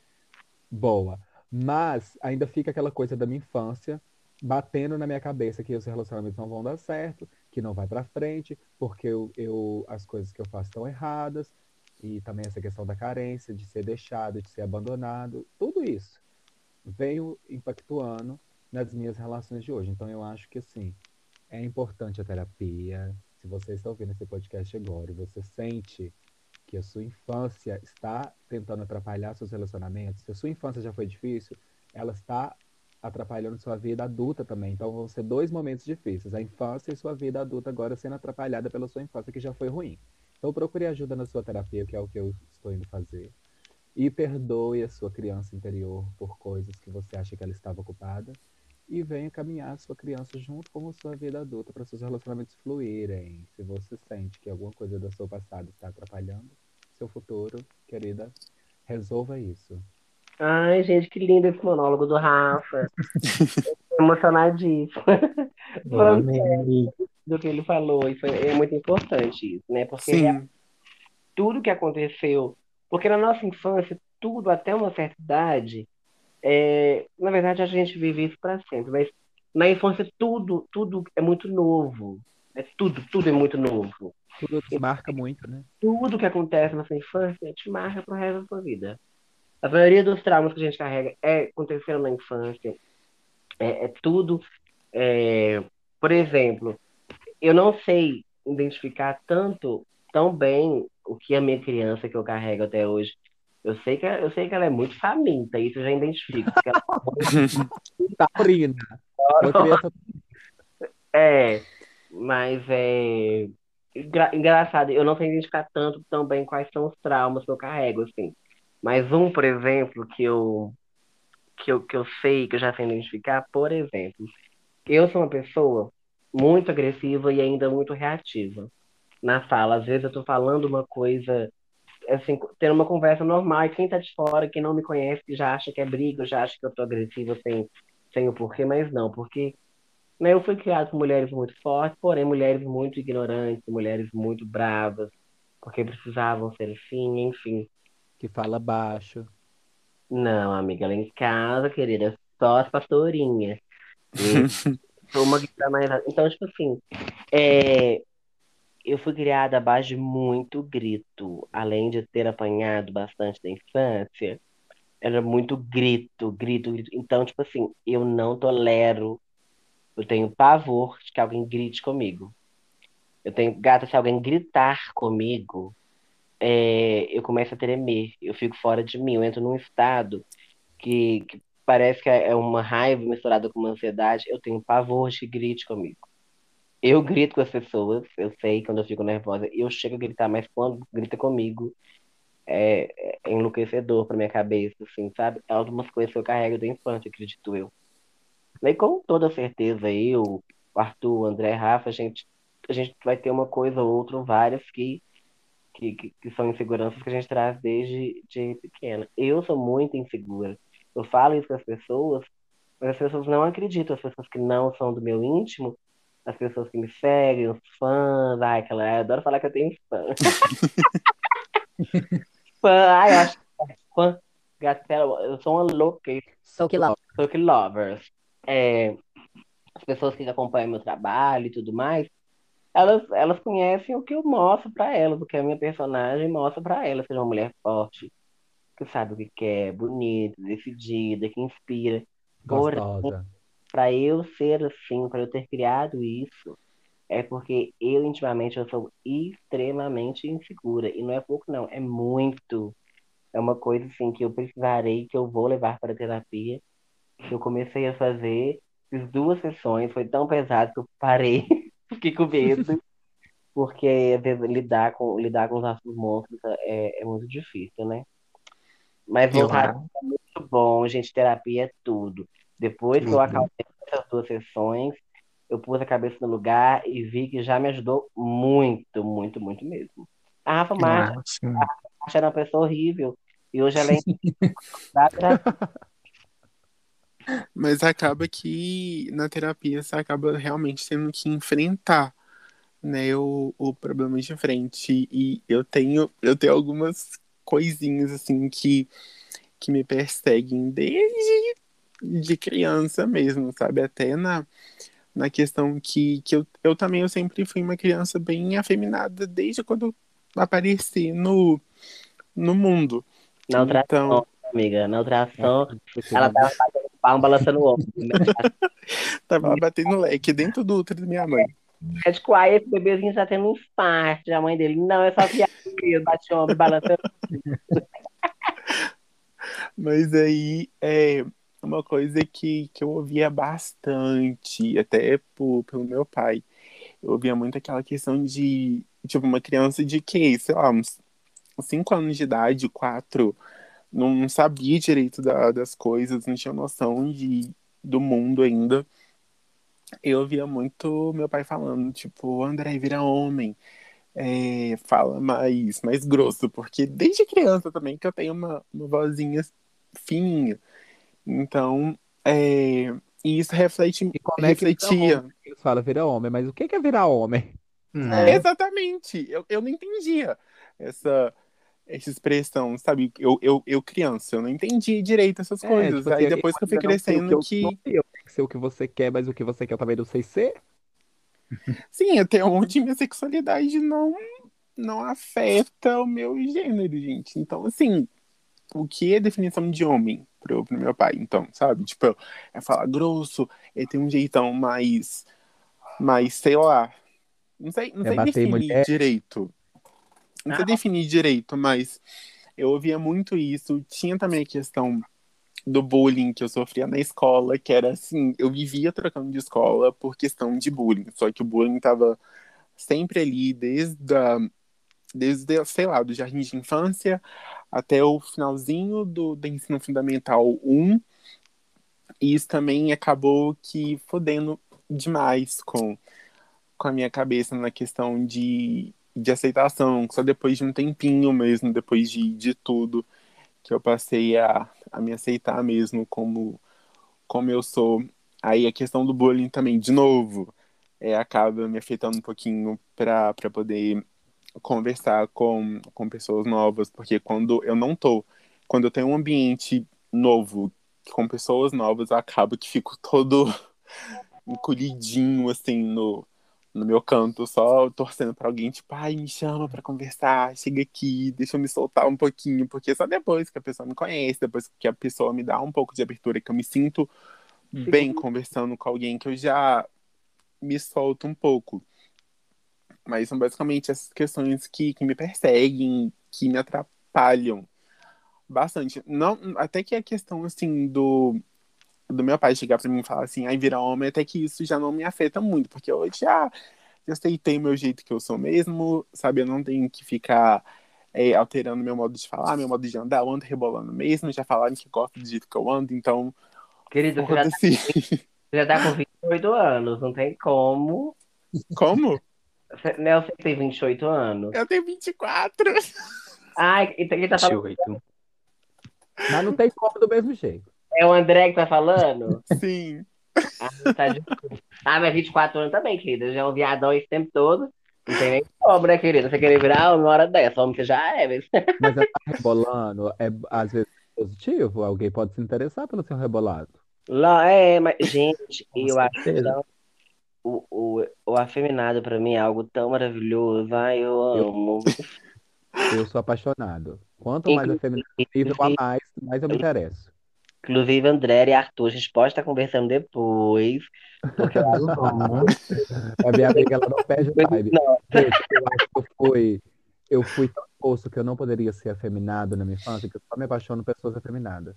B: boa. Mas ainda fica aquela coisa da minha infância batendo na minha cabeça que os relacionamentos não vão dar certo, que não vai para frente, porque eu, eu, as coisas que eu faço estão erradas, e também essa questão da carência, de ser deixado, de ser abandonado, tudo isso veio impactuando nas minhas relações de hoje. Então eu acho que assim, é importante a terapia. Se você está ouvindo esse podcast agora e você sente que a sua infância está tentando atrapalhar seus relacionamentos, se a sua infância já foi difícil, ela está atrapalhando sua vida adulta também. Então vão ser dois momentos difíceis, a infância e sua vida adulta agora sendo atrapalhada pela sua infância que já foi ruim. Então procure ajuda na sua terapia, que é o que eu estou indo fazer. E perdoe a sua criança interior por coisas que você acha que ela estava ocupada e venha caminhar a sua criança junto com a sua vida adulta para seus relacionamentos fluírem. Se você sente que alguma coisa do seu passado está atrapalhando seu futuro, querida, resolva isso.
C: Ai, gente, que lindo esse monólogo do Rafa. emocionadíssimo. do que ele falou, e foi, é muito importante isso, né? Porque
D: Sim.
C: tudo que aconteceu, porque na nossa infância, tudo até uma certa idade, é, na verdade, a gente vive isso para sempre, mas na infância tudo, tudo é muito novo. É tudo, tudo é muito novo.
B: Tudo te marca muito, né?
C: Tudo que acontece na sua infância te marca pro resto da sua vida. A maioria dos traumas que a gente carrega é aconteceram na infância. É, é tudo. é, por exemplo, eu não sei identificar tanto, tão bem o que a minha criança que eu carrego até hoje eu sei que, eu sei que ela é muito faminta, isso eu já identifico. ela-
B: Taurina. Uma criança
C: é, mas é engra- engraçado, eu não sei identificar tanto tão bem quais são os traumas que eu carrego, assim. Mas um, por exemplo, que eu, que eu, que eu sei, que eu já sei identificar, por exemplo, eu sou uma pessoa muito agressiva e ainda muito reativa na fala. Às vezes eu tô falando uma coisa assim, tendo uma conversa normal, e quem tá de fora, quem não me conhece, já acha que é briga, já acha que eu tô agressiva sem, sem o porquê, mas não, porque né, eu fui criado por mulheres muito fortes, porém mulheres muito ignorantes, mulheres muito bravas, porque precisavam ser assim, enfim.
B: Que fala baixo.
C: Não, amiga, lá em casa, querida, só as pastorinhas. Sou uma que tá mais. Então, tipo assim, é, eu fui criada à base de muito grito. Além de ter apanhado bastante da infância, era muito grito, grito, grito. Então, tipo assim, eu não tolero. Eu tenho pavor de que alguém grite comigo. Eu tenho, gata, se alguém gritar comigo, é, eu começo a tremer. Eu fico fora de mim. Eu entro num estado que, que parece que é uma raiva misturada com uma ansiedade. Eu tenho pavor de que grite comigo. Eu grito com as pessoas, eu sei quando eu fico nervosa, eu chego a gritar, mas quando grita comigo, é, é enlouquecedor pra minha cabeça, assim, sabe? É algumas coisas que eu carrego da infância, acredito eu. E com toda certeza, eu, o Arthur, André, Rafa, a gente, a gente vai ter uma coisa ou outra, ou várias, que, que, que, que são inseguranças que a gente traz desde de pequena. Eu sou muito insegura. Eu falo isso com as pessoas, mas as pessoas não acreditam, as pessoas que não são do meu íntimo, as pessoas que me seguem, os fãs, ai, aquela, eu adoro falar que eu tenho fã. fã, ai, eu acho que é fã, gatela, eu sou uma louca,
G: Sou que logo.
C: sou que lovers. É, as pessoas que acompanham meu trabalho e tudo mais, elas, elas conhecem o que eu mostro pra elas, o que a minha personagem mostra pra elas, seja uma mulher forte, que sabe o que quer, bonita, decidida, que inspira.
B: Gostosa.
C: para eu ser assim, para eu ter criado isso, é porque eu intimamente eu sou extremamente insegura. E não é pouco, não, é muito. É uma coisa assim que eu precisarei, que eu vou levar para terapia. Que eu comecei a fazer, fiz duas sessões, foi tão pesado que eu parei, fiquei com medo. Porque lidar com, lidar com os nossos monstros é, é muito difícil, né? Mas voltar é muito bom, gente. Terapia é tudo. Depois que eu
E: Tudo.
C: acabei essas duas sessões, eu pus a cabeça no lugar e vi que já me ajudou muito, muito, muito mesmo. A Rafa
E: Eu
C: Marques
E: acho.
C: era uma pessoa horrível. E hoje ela é.
D: Mas acaba que na terapia você acaba realmente tendo que enfrentar, né, o, o problema de frente. E eu tenho, eu tenho algumas coisinhas assim que, que me perseguem desde de criança mesmo, sabe? Até na, na questão que, que eu, eu também eu sempre fui uma criança bem afeminada desde quando apareci no, no mundo.
C: Na ultrassom,
D: Então,
C: amiga. Na ultrassom, ela tava fazendo palma, balançando o ombro.
D: tava batendo leque dentro do útero da minha mãe.
C: médico, ai, esse bebezinho tá tendo um infarto. A mãe dele, não, é só viagem mesmo, bate o ombro, balançando.
D: Mas aí é uma coisa que, que eu ouvia bastante, até por, pelo meu pai. Eu ouvia muito aquela questão de, tipo, uma criança de que, sei lá, uns 5 anos de idade, 4, não sabia direito da- das coisas, não tinha noção de, do mundo ainda. Eu ouvia muito meu pai falando, tipo, André, vira homem. É, fala mais, mais grosso, porque desde criança também que eu tenho uma, uma vozinha fininha. Então, é, e isso reflete,
B: E como é que vira
D: refletia.
B: Eles falam vira homem, mas o que é virar homem?
E: Né?
D: Exatamente. Eu, eu não entendia essa, essa expressão, sabe? Eu, eu, eu criança, eu não entendi direito essas
B: É,
D: coisas.
B: tipo
D: Aí
B: assim,
D: depois que eu fui crescendo
B: eu
D: que,
B: não sei, eu tenho que ser o que você quer, mas o que você quer eu também não sei ser.
D: sim, até onde minha sexualidade não, não afeta o meu gênero, gente. Então, assim, o que é definição de homem pro, pro meu pai, então, sabe? Tipo, é falar grosso, é ter um jeitão mais, mais, sei lá, não sei, não
B: É
D: sei definir
B: mulher.
D: direito. Não sei definir direito, mas eu ouvia muito isso. Tinha também a questão do bullying que eu sofria na escola, que era assim, eu vivia trocando de escola por questão de bullying. Só que o bullying tava sempre ali, desde a, desde, sei lá, do jardim de infância até o finalzinho do, do ensino fundamental 1. E isso também acabou que fodendo demais com, com a minha cabeça na questão de, de aceitação. Só depois de um tempinho mesmo, depois de, de tudo, que eu passei a, a me aceitar mesmo como, como eu sou. Aí a questão do bullying também, de novo, é, acaba me afetando um pouquinho para poder conversar com, com pessoas novas, porque quando eu não tô, quando eu tenho um ambiente novo, com pessoas novas, eu acabo que fico todo encolhidinho, assim, no, no meu canto, só torcendo pra alguém, tipo, ai, me chama pra conversar, chega aqui, deixa eu me soltar um pouquinho, porque só depois que a pessoa me conhece, depois que a pessoa me dá um pouco de abertura, que eu me sinto bem conversando com alguém, que eu já me solto um pouco. Mas são basicamente essas questões que, que me perseguem, que me atrapalham bastante. Não, até que a questão, assim, do, do meu pai chegar pra mim e falar assim, ai, virar homem, até que isso já não me afeta muito, porque eu já, já aceitei o meu jeito que eu sou mesmo, sabe? Eu não tenho que ficar é, alterando meu modo de falar, meu modo de andar, eu ando rebolando mesmo, já falaram que gosto do jeito que eu ando, então,
C: Querido, você já, tá, já tá com 28 anos, não tem como.
D: Como?
C: Você, Nelson tem 28 anos.
D: Eu tenho 24.
C: Ai, e quem tá falando
E: 28.
B: Mas não tem como do mesmo jeito.
C: É o André que tá falando?
D: Sim.
C: Ah, tá de... ah, mas 24 anos também, querida. Já é um viadão esse tempo todo. Não tem nem como, né, querida? Você querer virar uma hora dessa, homem você já é, mas...
B: Mas ela tá rebolando, é às vezes positivo. Alguém pode se interessar pelo seu rebolado.
C: Lá, é, mas, gente,
E: Com
C: eu acho
E: certeza.
C: tão- o, o, o afeminado pra mim é algo tão maravilhoso. Ai, eu amo.
B: Eu sou apaixonado. Quanto mais afeminado nível a mais, mais eu me interesso.
C: Inclusive, André e Arthur, a gente pode estar conversando depois. Porque eu bom.
B: A minha amiga, ela não perde o.
C: Não,
B: Gente, eu acho que eu fui, eu fui tão exposto que eu não poderia ser afeminado na minha infância, que eu só me apaixono por pessoas afeminadas.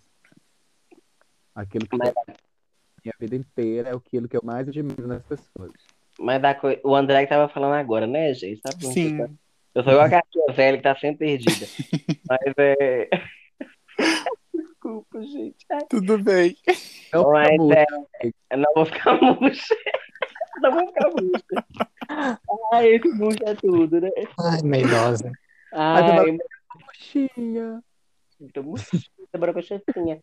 B: Aquilo que
C: Mas-
B: eu minha vida inteira é aquilo que eu mais admiro nas pessoas.
C: mas a coi- o André que tava falando agora, né, gente? Tá?
D: Sim.
C: Eu sou igual a gatinha velha que tá sempre perdida. Mas é. Desculpa, gente. Ai,
D: Tudo bem.
B: Não muito.
C: eu não vou ficar murcha. Não vou ficar murcha. Ai, esse murcha é tudo, né?
E: Ai, meidosa.
C: Ai,
B: Coxinha.
C: muito murcha, borocochosinha.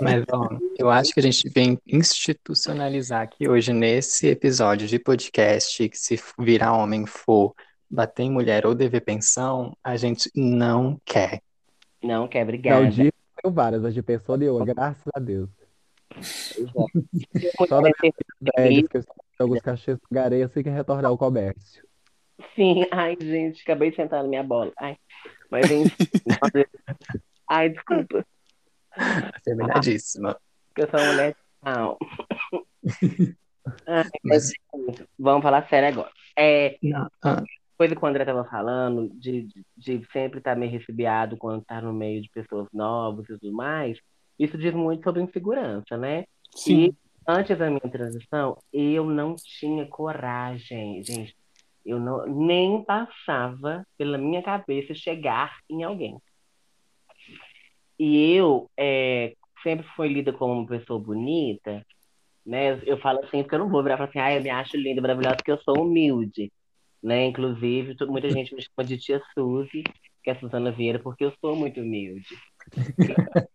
E: Mas, ó, eu acho que a gente vem institucionalizar aqui hoje nesse episódio de podcast que se virar homem for bater em mulher ou dever pensão, a gente não quer.
C: Não, quer,
B: Não,
C: obrigada.
B: de tenho várias, mas de pessoa nenhuma, graças a Deus.
C: Exato.
B: Só da Velhos que eu alguns cachês pagarei assim que retornar ao comércio.
C: Sim, ai, gente, acabei de sentar na minha bola. Ai, mas enfim. ai, desculpa,
E: Terminadíssima.
C: que eu sou uma mulher. Não. Ai,
E: Mas-
C: mas, vamos falar sério agora. É,
E: Não, ah,
C: coisa que o André estava falando, de, de, sempre estar meio recebiado quando está no meio de pessoas novas e tudo mais, isso diz muito sobre insegurança, né?
D: Sim.
C: E antes da minha transição, eu não tinha coragem, gente. Eu não, nem passava pela minha cabeça chegar em alguém. E eu é, sempre fui lida como uma pessoa bonita, né? Eu falo assim, porque eu não vou virar e falar assim, ah, eu me acho linda, maravilhosa, porque eu sou humilde, né? Inclusive, muita gente me chama de tia Suzy, que é Suzana Vieira, porque eu sou muito humilde.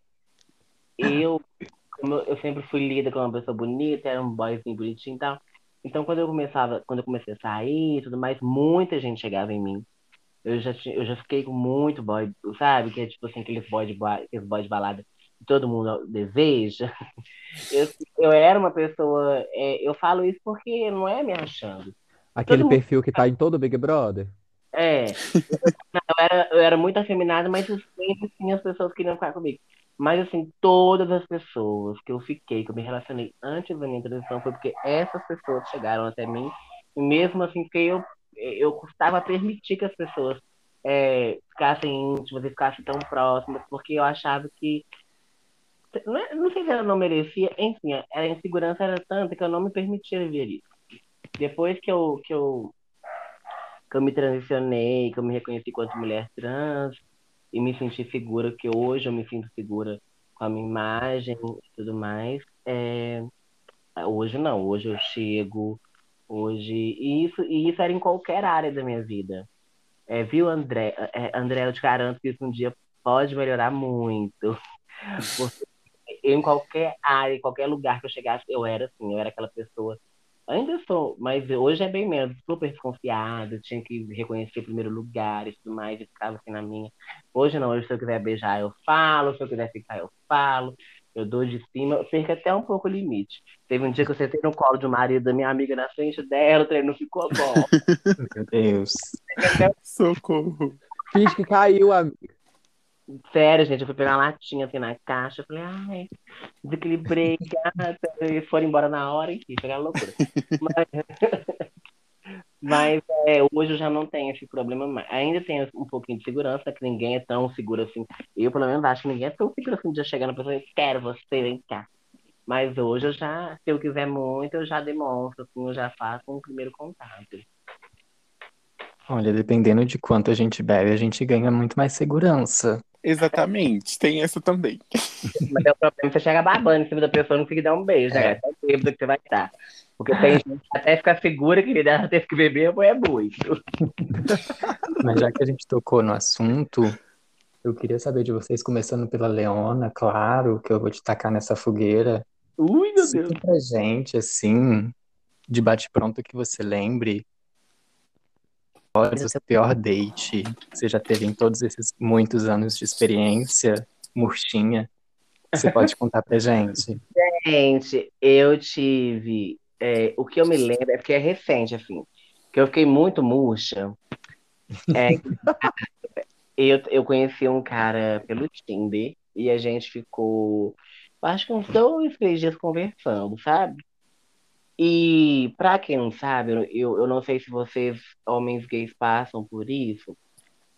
C: Eu, eu sempre fui lida como uma pessoa bonita, era um boyzinho bonitinho e tal. Então, quando eu começava, quando eu comecei a sair e tudo mais, muita gente chegava em mim. Eu já, tinha- eu já fiquei com muito boy, sabe? Que é tipo assim, aqueles boy de, aqueles boy de balada que todo mundo deseja. Eu, eu era uma pessoa. é, eu falo isso porque não é me achando.
B: Aquele
C: Todo mundo-
B: perfil que tá em todo Big Brother.
C: É, eu era, eu era muito afeminada, mas eu sempre tinha as pessoas que queriam ficar comigo. Mas, assim, todas as pessoas que eu fiquei, que eu me relacionei antes da minha transição, foi porque essas pessoas chegaram até mim, e mesmo assim, porque eu, eu custava permitir que as pessoas é, ficassem íntimas e ficassem tão próximas, porque eu achava que. Não, é- não sei se ela não merecia, enfim, a insegurança era tanta que eu não me permitia viver isso. Depois que eu, que eu que eu me transicionei, que eu me reconheci enquanto mulher trans e me senti segura, que hoje eu me sinto segura com a minha imagem e tudo mais. É, Hoje não, hoje eu chego, hoje. E isso, e isso era em qualquer área da minha vida. É, viu, André? É, André, eu te garanto que isso um dia pode melhorar muito. Porque em qualquer área, em qualquer lugar que eu chegasse, eu era assim, eu era aquela pessoa Ainda sou, mas hoje é bem menos, super desconfiada, tinha que reconhecer primeiro lugar e tudo mais, e ficava assim na minha. Hoje não, hoje se eu quiser beijar, eu falo, se eu quiser ficar, eu falo, eu dou de cima, eu perco até um pouco o limite. Teve um dia que eu sentei no colo de um marido da minha amiga na frente dela, o treino não ficou bom.
E: meu Deus.
D: Socorro.
B: Finge que caiu, amigo.
C: Sério, gente, eu fui pegar uma latinha assim na caixa, falei, ai, desequilibrei, gata, eles foram embora na hora, enfim, foi aquela loucura. Mas, mas é, hoje eu já não tenho esse problema mais. Ainda tenho um pouquinho de segurança, que ninguém é tão seguro assim. Eu, pelo menos, acho que ninguém é tão seguro assim de chegar na pessoa e quero você, vem cá. Mas hoje eu já, se eu quiser muito, eu já demonstro, assim, eu já faço um primeiro contato.
E: Olha, dependendo de quanto a gente bebe, a gente ganha muito mais segurança.
D: Exatamente, tem essa também.
C: Mas é o problema, você chega babando em cima da pessoa, não consegue dar um beijo, né? É tão bêbado que você vai estar. Porque tem gente que até ficar segura, querida, ela teve que beber, é muito.
E: Mas já que a gente tocou no assunto, eu queria saber de vocês, começando pela Leona, claro, que eu vou te tacar nessa fogueira.
C: Ui, meu Deus.
E: Pra gente, assim, de bate-pronto que você lembre. É o seu pior date que você já teve em todos esses muitos anos de experiência, murchinha? Você pode contar pra gente?
C: Gente, eu tive. é, o que eu me lembro é porque é recente, assim. Que eu fiquei muito murcha. É, eu, eu conheci um cara pelo Tinder e a gente ficou, acho que uns dois, três dias conversando, sabe? E pra quem não sabe, eu, eu não sei se vocês, homens gays, passam por isso,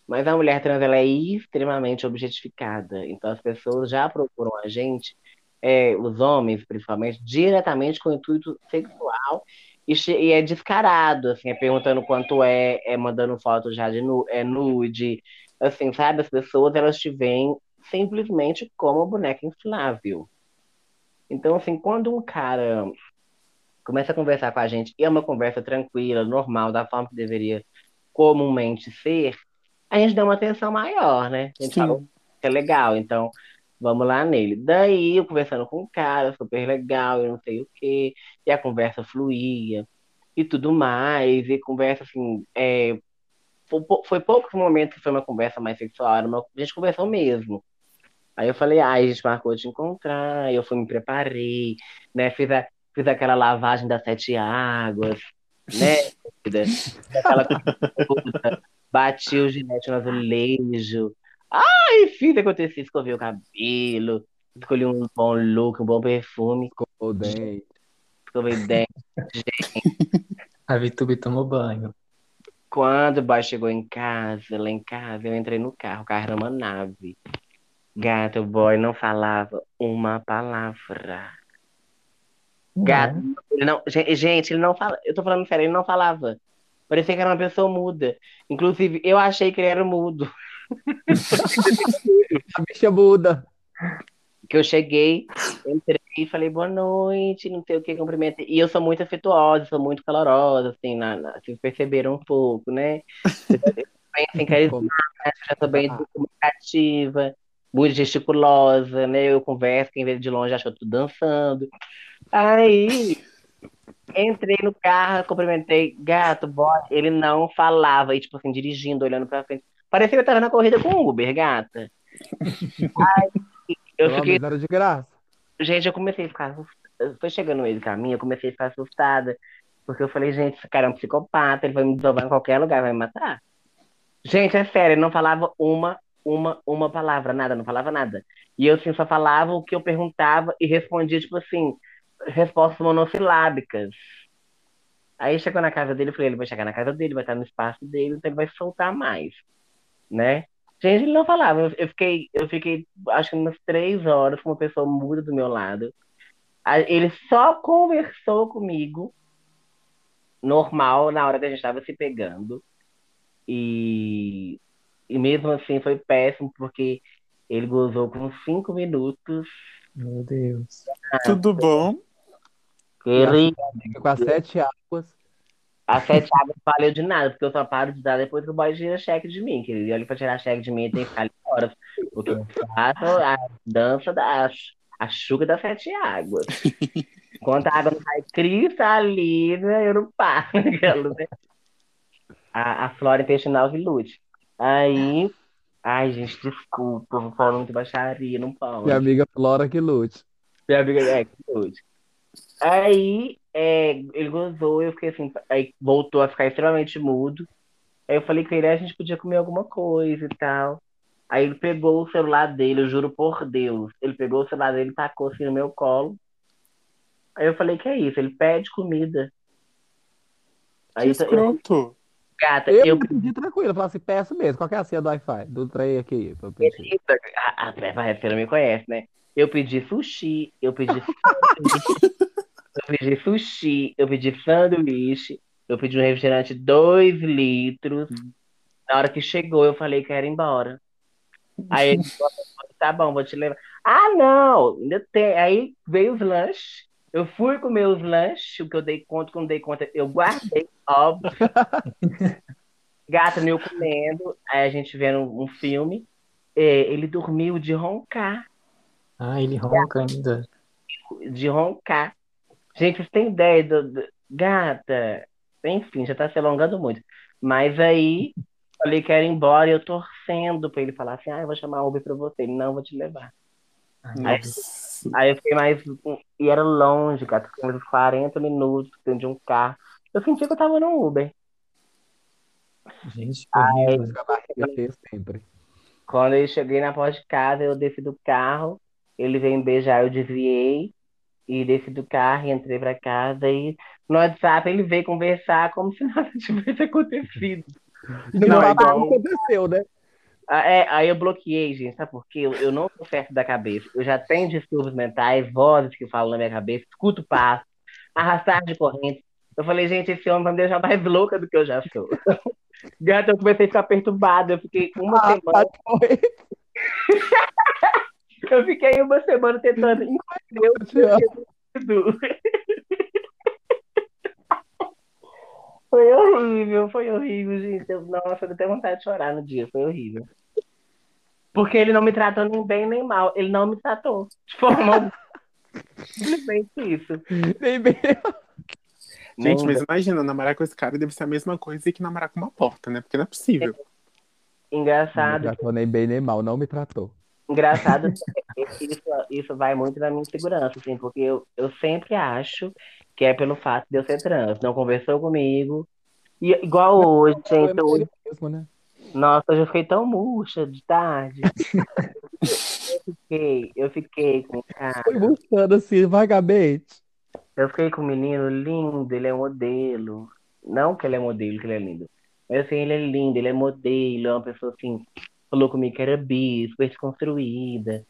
C: mas a mulher trans ela é extremamente objetificada. Então as pessoas já procuram a gente, é, os homens principalmente, diretamente com intuito sexual e, e é descarado, assim, é perguntando quanto é, é mandando foto já de nu, é nude, assim, sabe? As pessoas elas te veem simplesmente como boneca inflável. Então, assim, quando um cara começa a conversar com a gente, e é uma conversa tranquila, normal, da forma que deveria comumente ser, a gente dá uma atenção maior, né? A gente
D: Sim.
C: fala é legal, então vamos lá nele. Daí, eu conversando com o cara, super legal, eu não sei o quê, e a conversa fluía, e tudo mais, e conversa assim, é, foi, pou- foi poucos momentos que foi uma conversa mais sexual, era uma- a gente conversou mesmo. Aí eu falei, ai, a gente marcou de encontrar, eu fui, me preparei, né, fiz, a- fiz aquela lavagem das sete águas, né, aquela coisa, bati o gilete no azulejo, ai, fiz acontecer, escovei o cabelo, escolhi um bom look, um bom perfume,
B: O dente.
C: escovei o dente.
E: A Vitube tomou banho.
C: Quando o boy chegou em casa, lá em casa, eu entrei no carro, o carro era uma nave. Gato, o boy não falava uma palavra. Gato, ele não, gen- gente, ele não fala, eu tô falando sério, ele não falava. Parecia que era uma pessoa muda. Inclusive, eu achei que ele era mudo.
B: A bicha muda.
C: Que eu cheguei, entrei e falei boa noite, não sei o que, cumprimentei. E eu sou muito afetuosa, sou muito calorosa, assim, na, na- vocês perceberam um pouco, né? Eu sou bem assim, carismática, já sou bem comunicativa, muito gesticulosa, né? Eu converso, quem vê de longe acha que eu tô dançando. Aí, entrei no carro, cumprimentei, gato, boy, ele não falava, e tipo assim, dirigindo, olhando pra frente. Parecia que eu tava na corrida com o Uber, gata. Aí, eu
B: Pelo
C: fiquei
B: era de graça.
C: Gente, eu comecei a ficar. assustada. Foi chegando no meio do caminho, eu comecei a ficar assustada. Porque eu falei, gente, esse cara é um psicopata, ele vai me desovar em qualquer lugar, vai me matar. Gente, é sério, ele não falava uma, uma, uma palavra, nada, não falava nada. E eu, assim, só falava o que eu perguntava e respondia, tipo assim, respostas monossilábicas. Aí chegou na casa dele, eu falei, ele vai chegar na casa dele, vai estar no espaço dele, então ele vai soltar mais, né? Gente, ele não falava. Eu, fiquei, eu fiquei, acho que umas três horas com uma pessoa muda do meu lado. Ele só conversou comigo normal na hora que a gente estava se pegando. E, e mesmo assim foi péssimo, porque ele gozou com cinco minutos.
E: Meu Deus.
D: Tudo bom?
C: Ele,
B: Fica com as sete águas.
C: a sete águas não valeu de nada, porque eu só paro de dar depois que o boy tira cheque de mim. Que ele olha pra tirar cheque de mim, ele tem que ficar ali horas. Porque eu faço a dança da a chuca das sete águas. Enquanto a água não sai cristalina, eu não paro. aquela, né? A, a flora intestinal que lute. Aí. Ai, gente, desculpa, eu vou falar muito baixaria, não pode.
B: Minha amiga Flora que lute.
C: Minha amiga é, que doido. Aí é, ele gozou, eu fiquei assim, aí voltou a ficar extremamente mudo. Aí eu falei com ele, "Ah, a gente podia comer alguma coisa e tal. Aí ele pegou o celular dele, eu juro por Deus. Ele pegou o celular dele e tacou assim no meu colo. Aí eu falei, que é isso? Ele pede comida.
D: Que
C: Aí eu, eu. Gata,
B: Eu,
C: eu
B: pedi tranquilo, eu falei assim, peço mesmo. Qual que é a senha do Wi-Fi? Do trem aqui. Pra pedir.
C: A, a, a você não me conhece, né? Eu pedi sushi, eu pedi eu pedi sushi, eu pedi sanduíche, eu pedi um refrigerante 2 litros. Na hora que chegou, eu falei que era embora. Aí ele falou, tá bom, vou te levar. Ah, não! Ainda tem. Aí veio os lanches. Eu fui comer os lanches, o que eu dei conta, quando dei conta, eu guardei, óbvio. Gata, eu comendo, aí a gente vendo um filme. É, ele dormiu de roncar,
E: Ah, ele ronca ainda.
C: de roncar. Gente, vocês têm ideia do, do- Gata, enfim, já tá se alongando muito. Mas aí, falei que era embora e eu torcendo pra ele falar assim, ah, eu vou chamar Uber pra você. Ele, não, vou te levar. Aí,
D: Nossa.
C: Aí eu fiquei mais... E era longe, gata, fiquei uns 40 minutos dentro de um carro. Eu senti que eu tava no Uber.
E: Gente, que horrível.
B: Fica a barriga cheia sempre.
C: Quando eu cheguei na porta de casa, eu desci do carro, ele veio me beijar, eu desviei e desci do carro e entrei pra casa e no WhatsApp ele veio conversar como se nada tivesse acontecido.
D: Não,
B: não,
D: é igual-
B: aconteceu, né?
C: Ah, é, aí eu bloqueei, gente, sabe por quê? Eu, eu não sou certo da cabeça. Eu já tenho distúrbios mentais, vozes que falam na minha cabeça, escuto passo, arrastar de corrente. Eu falei, gente, esse homem vai me deixar mais louca do que eu já sou. Gata, eu comecei a ficar perturbada. Eu fiquei uma
B: Ah,
C: semana
B: foi.
C: Eu fiquei uma semana tentando entender o tinha Foi horrível, foi horrível, gente. Eu, nossa, eu tenho vontade de chorar no dia, foi horrível. Porque ele não me tratou nem bem nem mal. Ele não me tratou de forma. Simplesmente isso.
B: Nem bem.
D: Gente, mas imagina, namorar com esse cara deve ser a mesma coisa que namorar com uma porta, né? Porque não é possível.
B: Não me
C: Engraçado,
B: tratou nem bem nem mal, não me tratou.
C: Engraçado, isso, isso vai muito da minha insegurança, assim, porque eu, eu sempre acho que é pelo fato de eu ser trans. Não conversou comigo. E igual hoje, gente,
B: Problema
C: hoje,
B: mesmo, né?
C: nossa, hoje eu fiquei tão murcha de tarde. Eu fiquei, eu fiquei com o cara.
B: Foi buscando assim, vagamente.
C: Eu fiquei com um menino lindo, ele é modelo. Não que ele é modelo, que ele é lindo. Mas assim, ele é lindo, ele é modelo, é uma pessoa assim, falou comigo que era bi, super desconstruída.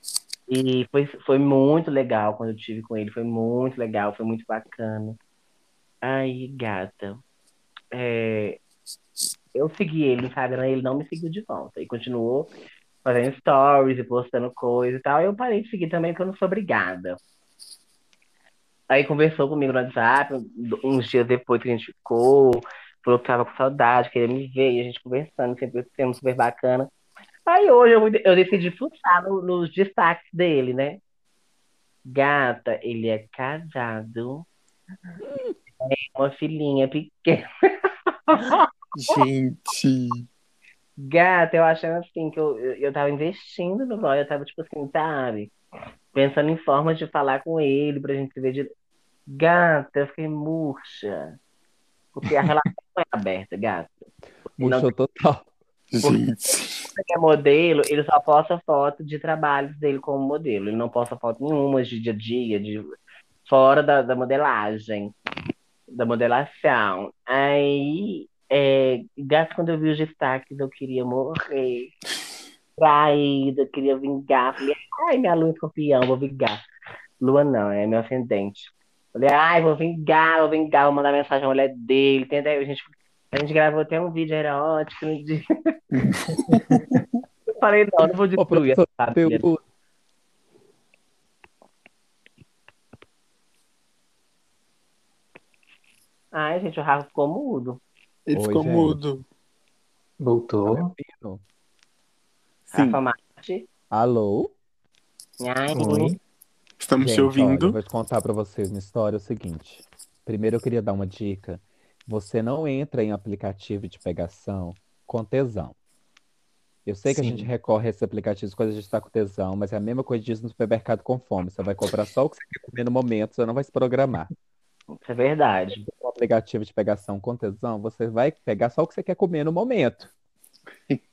C: E foi, foi muito legal quando eu tive com ele, foi muito legal, foi muito bacana. Aí, gata, é, eu segui ele no Instagram, ele não me seguiu de volta. E continuou fazendo stories e postando coisa e tal. Eu parei de seguir também, porque eu não sou obrigada. Aí conversou comigo no WhatsApp, uns dias depois que a gente ficou, falou que tava com saudade, queria me ver, e a gente conversando, sempre sendo super bacana. Aí hoje eu, eu decidi fuçar no- nos destaques dele, né? Gata, ele é casado, tem uma filhinha pequena.
D: Gente.
C: Gata, eu achando assim que eu, eu, eu tava investindo no boy, eu tava tipo assim, sabe? Pensando em formas de falar com ele pra gente se ver de. Gata, eu fiquei murcha. Porque a relação não é aberta, gata. Não,
B: Murchou total.
D: Gente.
C: Ele é modelo, ele só posta foto de trabalhos dele como modelo. Ele não posta foto nenhuma de dia a dia, de fora da, da modelagem, da modelação. Aí, é, gato, quando eu vi os destaques, eu queria morrer. Traída, eu queria vingar. Falei, ai, minha lua escorpião, vou vingar. Lua não, é meu ascendente. Falei, ai, vou vingar, vou vingar, vou mandar mensagem à mulher dele. Entendeu? A gente, a gente gravou até um vídeo erótico no dia. Eu falei, não, não vou
B: Ô,
C: destruir
B: professor,
C: essa
B: conteúdo.
C: Ai, gente, o Rafa ficou mudo.
D: Ele
B: Oi,
D: ficou
B: gente.
D: mudo.
E: Voltou.
D: Sim,
C: Rafa Mate.
B: Alô?
C: Ai,
E: Oi.
D: estamos te
B: Gente, olha, eu
D: ouvindo.
B: vou te contar pra vocês uma história, é o seguinte. Primeiro eu queria dar uma dica. Você não entra em aplicativo de pegação com tesão. Eu sei que a
E: Sim.
B: gente recorre a esses aplicativos quando a gente está com tesão, mas é a mesma coisa diz no supermercado com fome. Você vai comprar só o que você quer comer no momento, você não vai se programar.
C: isso é verdade.
B: Um aplicativo de pegação com tesão, você vai pegar só o que você quer comer no momento.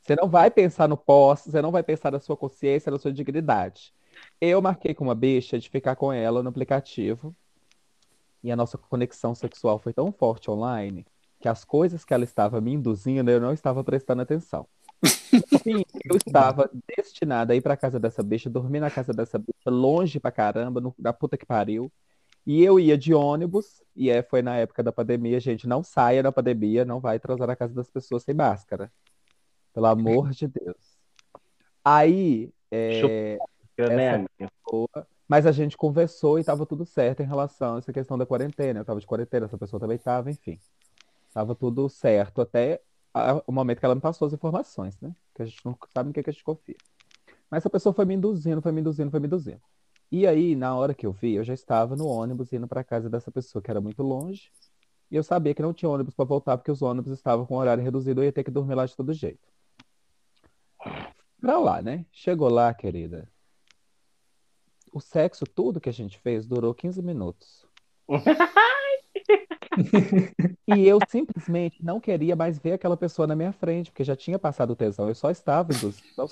B: Você não vai pensar no pós, você não vai pensar na sua consciência, na sua dignidade. Eu marquei com uma bicha de ficar com ela no aplicativo e a nossa conexão sexual foi tão forte online que as coisas que ela estava me induzindo eu não estava prestando atenção. Sim, eu estava destinada a ir para casa dessa bicha, dormir na casa dessa bicha, longe pra caramba, no, da puta que pariu. E eu ia de ônibus, e é, foi na época da pandemia, gente, não saia na pandemia, não vai transar na casa das pessoas sem máscara. Pelo amor de Deus. Aí, é,
C: Eu, né,
B: Essa-
C: amiga?
B: boa, mas a gente conversou e estava tudo certo em relação a essa questão da quarentena. Eu estava de quarentena, essa pessoa também estava, enfim. Tava tudo certo até o momento que ela me passou as informações, né? Que a gente não sabe no que, que a gente confia. Mas essa pessoa foi me induzindo, foi me induzindo, foi me induzindo. E aí, na hora que eu vi, eu já estava no ônibus indo para casa dessa pessoa que era muito longe. E eu sabia que não tinha ônibus para voltar, porque os ônibus estavam com horário reduzido, eu ia ter que dormir lá de todo jeito. Pra lá, né? Chegou lá, querida. O sexo, tudo que a gente fez, durou 15 minutos. E eu simplesmente não queria mais ver aquela pessoa na minha frente, porque já tinha passado o tesão, eu só estava induzido. Eu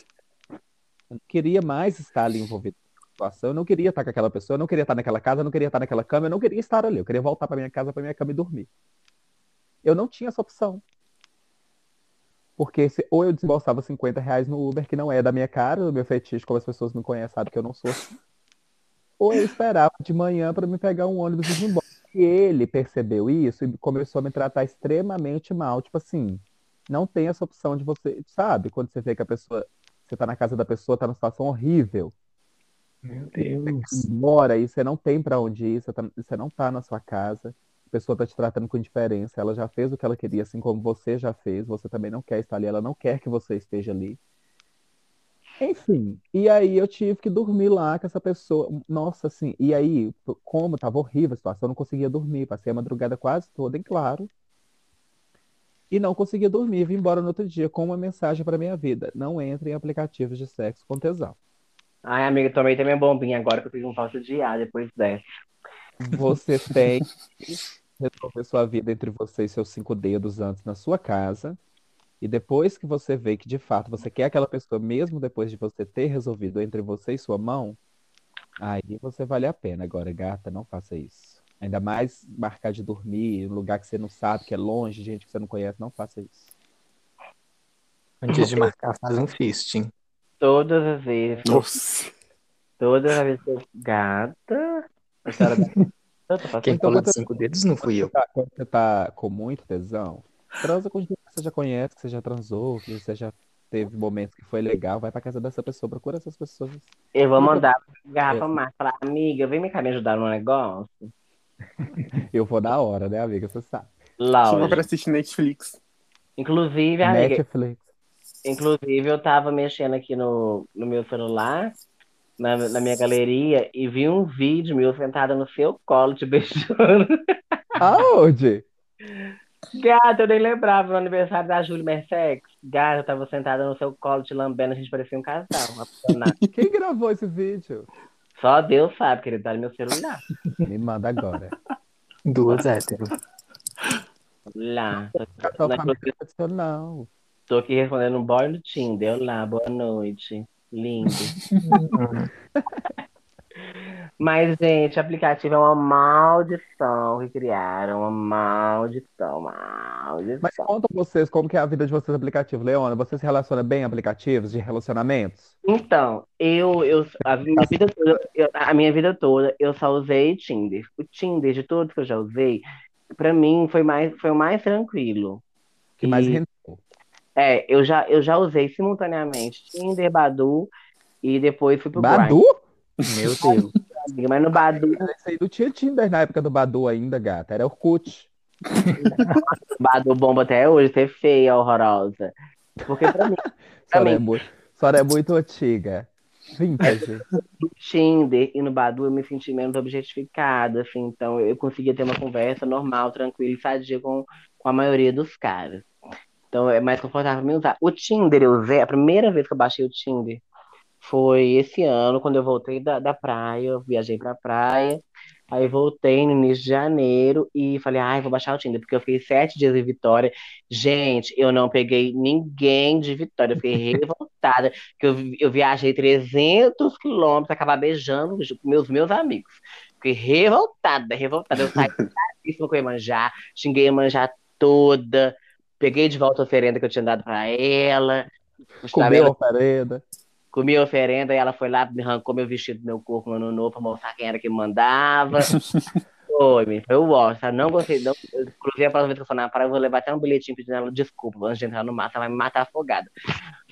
B: não queria mais estar ali envolvido na situação, eu não queria estar com aquela pessoa, eu não queria estar naquela casa, eu não queria estar naquela cama, eu não queria estar ali, eu queria voltar para minha casa, para minha cama e dormir. Eu não tinha essa opção. Porque se- ou eu desembolsava 50 reais no Uber, que não é da minha cara, do meu fetiche, como as pessoas me conhecem, sabem que eu não sou assim. Ou eu esperava de manhã para me pegar um ônibus e ir embora. E ele percebeu isso e começou a me tratar extremamente mal. Tipo assim, não tem essa opção de você, sabe? Quando você vê que a pessoa Você tá na casa da pessoa, tá numa situação horrível.
E: Meu
B: Você
E: Deus.
B: mora e você não tem pra onde ir, você, tá- você não tá na sua casa. A pessoa tá te tratando com indiferença. Ela já fez o que ela queria, assim como você já fez. Você também não quer estar ali, ela não quer que você esteja ali. Enfim, e aí eu tive que dormir lá com essa pessoa. Nossa, assim, e aí, como tava horrível a situação, eu não conseguia dormir. Passei a madrugada quase toda em claro. E não conseguia dormir. Vim embora no outro dia com uma mensagem para minha vida: não entre em aplicativos de sexo com tesão.
C: Ai, amiga, tomei também bombinha agora que eu fiz um falso de ar depois dessa.
B: Você tem que resolver sua vida entre você e seus cinco dedos antes na sua casa. E depois que você vê que de fato você quer aquela pessoa, mesmo depois de você ter resolvido entre você e sua mão, aí você vale a pena. Agora, gata, não faça isso. Ainda mais marcar de dormir em um lugar que você não sabe, que é longe, gente que você não conhece, não faça isso.
E: Antes de marcar, faz um fisting.
C: Todas as vezes,
D: Nossa.
C: todas as vezes que eu... Gata, a senhora...
E: Quem
B: Então,
E: falou de cinco dedos não fui eu.
B: Tá, quando você tá com muito tesão, transa com gente que você já conhece, que você já transou, que você já teve momentos que foi legal, vai pra casa dessa pessoa, procura essas pessoas.
C: Eu vou mandar pra
B: É.
C: garrafa mais, falar, amiga, vem cá me ajudar no negócio.
B: Eu vou na hora, né, amiga? Você sabe.
D: Chama
C: Lógico.
D: pra assistir Netflix.
C: Inclusive, amiga,
B: Netflix.
C: inclusive eu tava mexendo aqui no, no meu celular, na, na minha galeria, e vi um vídeo meu sentada no seu colo te beijando.
B: Aonde?
C: Gata, eu nem lembrava no aniversário da Júlia Mercedes. Gata, eu tava sentada no seu colo te lambendo, a gente parecia um casal.
B: Quem gravou esse vídeo?
C: Só Deus sabe, querido, tá no meu celular.
B: Me manda agora.
E: Duas héteros.
C: Lá.
B: Família tradicional.
C: Tô aqui respondendo um boy no Tinder. Olá, boa noite. Lindo. Mas, gente, aplicativo é uma maldição que criaram. Uma maldição, maldição.
B: Mas conta vocês como que é a vida de vocês no aplicativo. Leona, você se relaciona bem em aplicativos de relacionamentos?
C: Então, eu, eu a minha vida toda, eu- a minha vida toda, eu só usei Tinder. O Tinder, de todos que eu já usei, pra mim foi mais, foi o mais tranquilo.
B: Que mais rendeu?
C: É, eu já, eu já usei simultaneamente Tinder, Badu e depois fui pro Grindr.
B: Badu?
E: Meu Deus.
C: Amiga, Mas no Badu,
B: aí não tinha Tinder na época do Badu ainda, gata. Era Orkut.
C: Badu bomba até hoje, ser feia, horrorosa. Porque pra mim,
B: A senhora é muito, é muito antiga. Vintage.
C: no Tinder e no Badu eu me senti menos objetificada, assim, então eu conseguia ter uma conversa normal, tranquila e sadia com, com a maioria dos caras. Então é mais confortável pra mim usar. O Tinder eu usei, a primeira vez que eu baixei o Tinder foi esse ano, quando eu voltei da, da praia, eu viajei pra praia, aí voltei no início de janeiro e falei, ai, vou baixar o Tinder, porque eu fiquei sete dias em Vitória. Gente, eu não peguei ninguém de Vitória, eu fiquei revoltada, que eu, eu viajei 300 quilômetros, acabar beijando os meus, meus amigos. Fiquei revoltada, revoltada. Eu saí caríssima com a Iemanjá, xinguei a Iemanjá toda, peguei de volta a oferenda que eu tinha dado pra ela,
B: Comeu a oferenda.
C: Comi a oferenda e ela foi lá, me arrancou meu vestido do meu corpo no ano novo pra mostrar quem era que mandava. Foi, me foi o sabe? Não gostei. Não, inclusive, a próxima vez que eu for na praia, eu vou levar até um bilhetinho pedindo ela desculpa antes de entrar no mar, ela vai me matar afogada.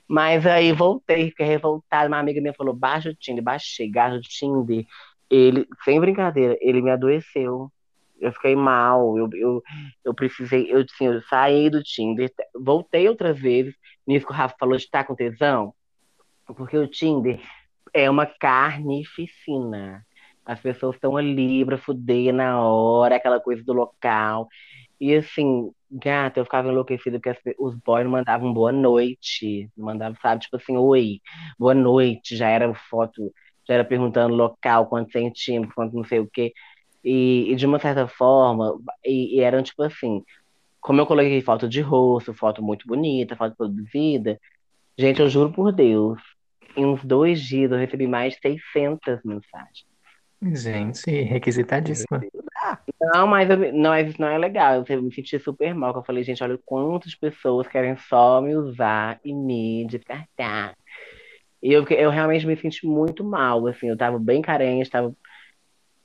C: Mas aí voltei, fiquei revoltada. Uma amiga minha falou: baixa o Tinder, baixei, gasto o Tinder. Ele, sem brincadeira, ele me adoeceu. Eu fiquei mal, eu, eu, eu precisei, eu, assim, eu saí do Tinder, voltei outras vezes. Nisso que o Rafa falou de estar com tesão, porque o Tinder é uma carnificina. As pessoas estão ali pra fuder na hora, aquela coisa do local. E assim, gata, eu ficava enlouquecida porque os boys mandavam boa noite. Mandavam, sabe, tipo assim, oi, boa noite. Já era foto, já era perguntando local, quantos centímetros, quanto não sei o quê. E, e de uma certa forma, e, e eram tipo assim, como eu coloquei foto de rosto, foto muito bonita, foto produzida, gente, eu juro por Deus, em uns dois dias eu recebi mais de 600 mensagens.
E: Gente, requisitadíssima.
C: Não, mas eu- não, isso não é legal. Eu me senti super mal. Eu falei, gente, olha quantas pessoas querem só me usar e me descartar. E eu, eu realmente me senti muito mal, assim. Eu tava bem carente, tava,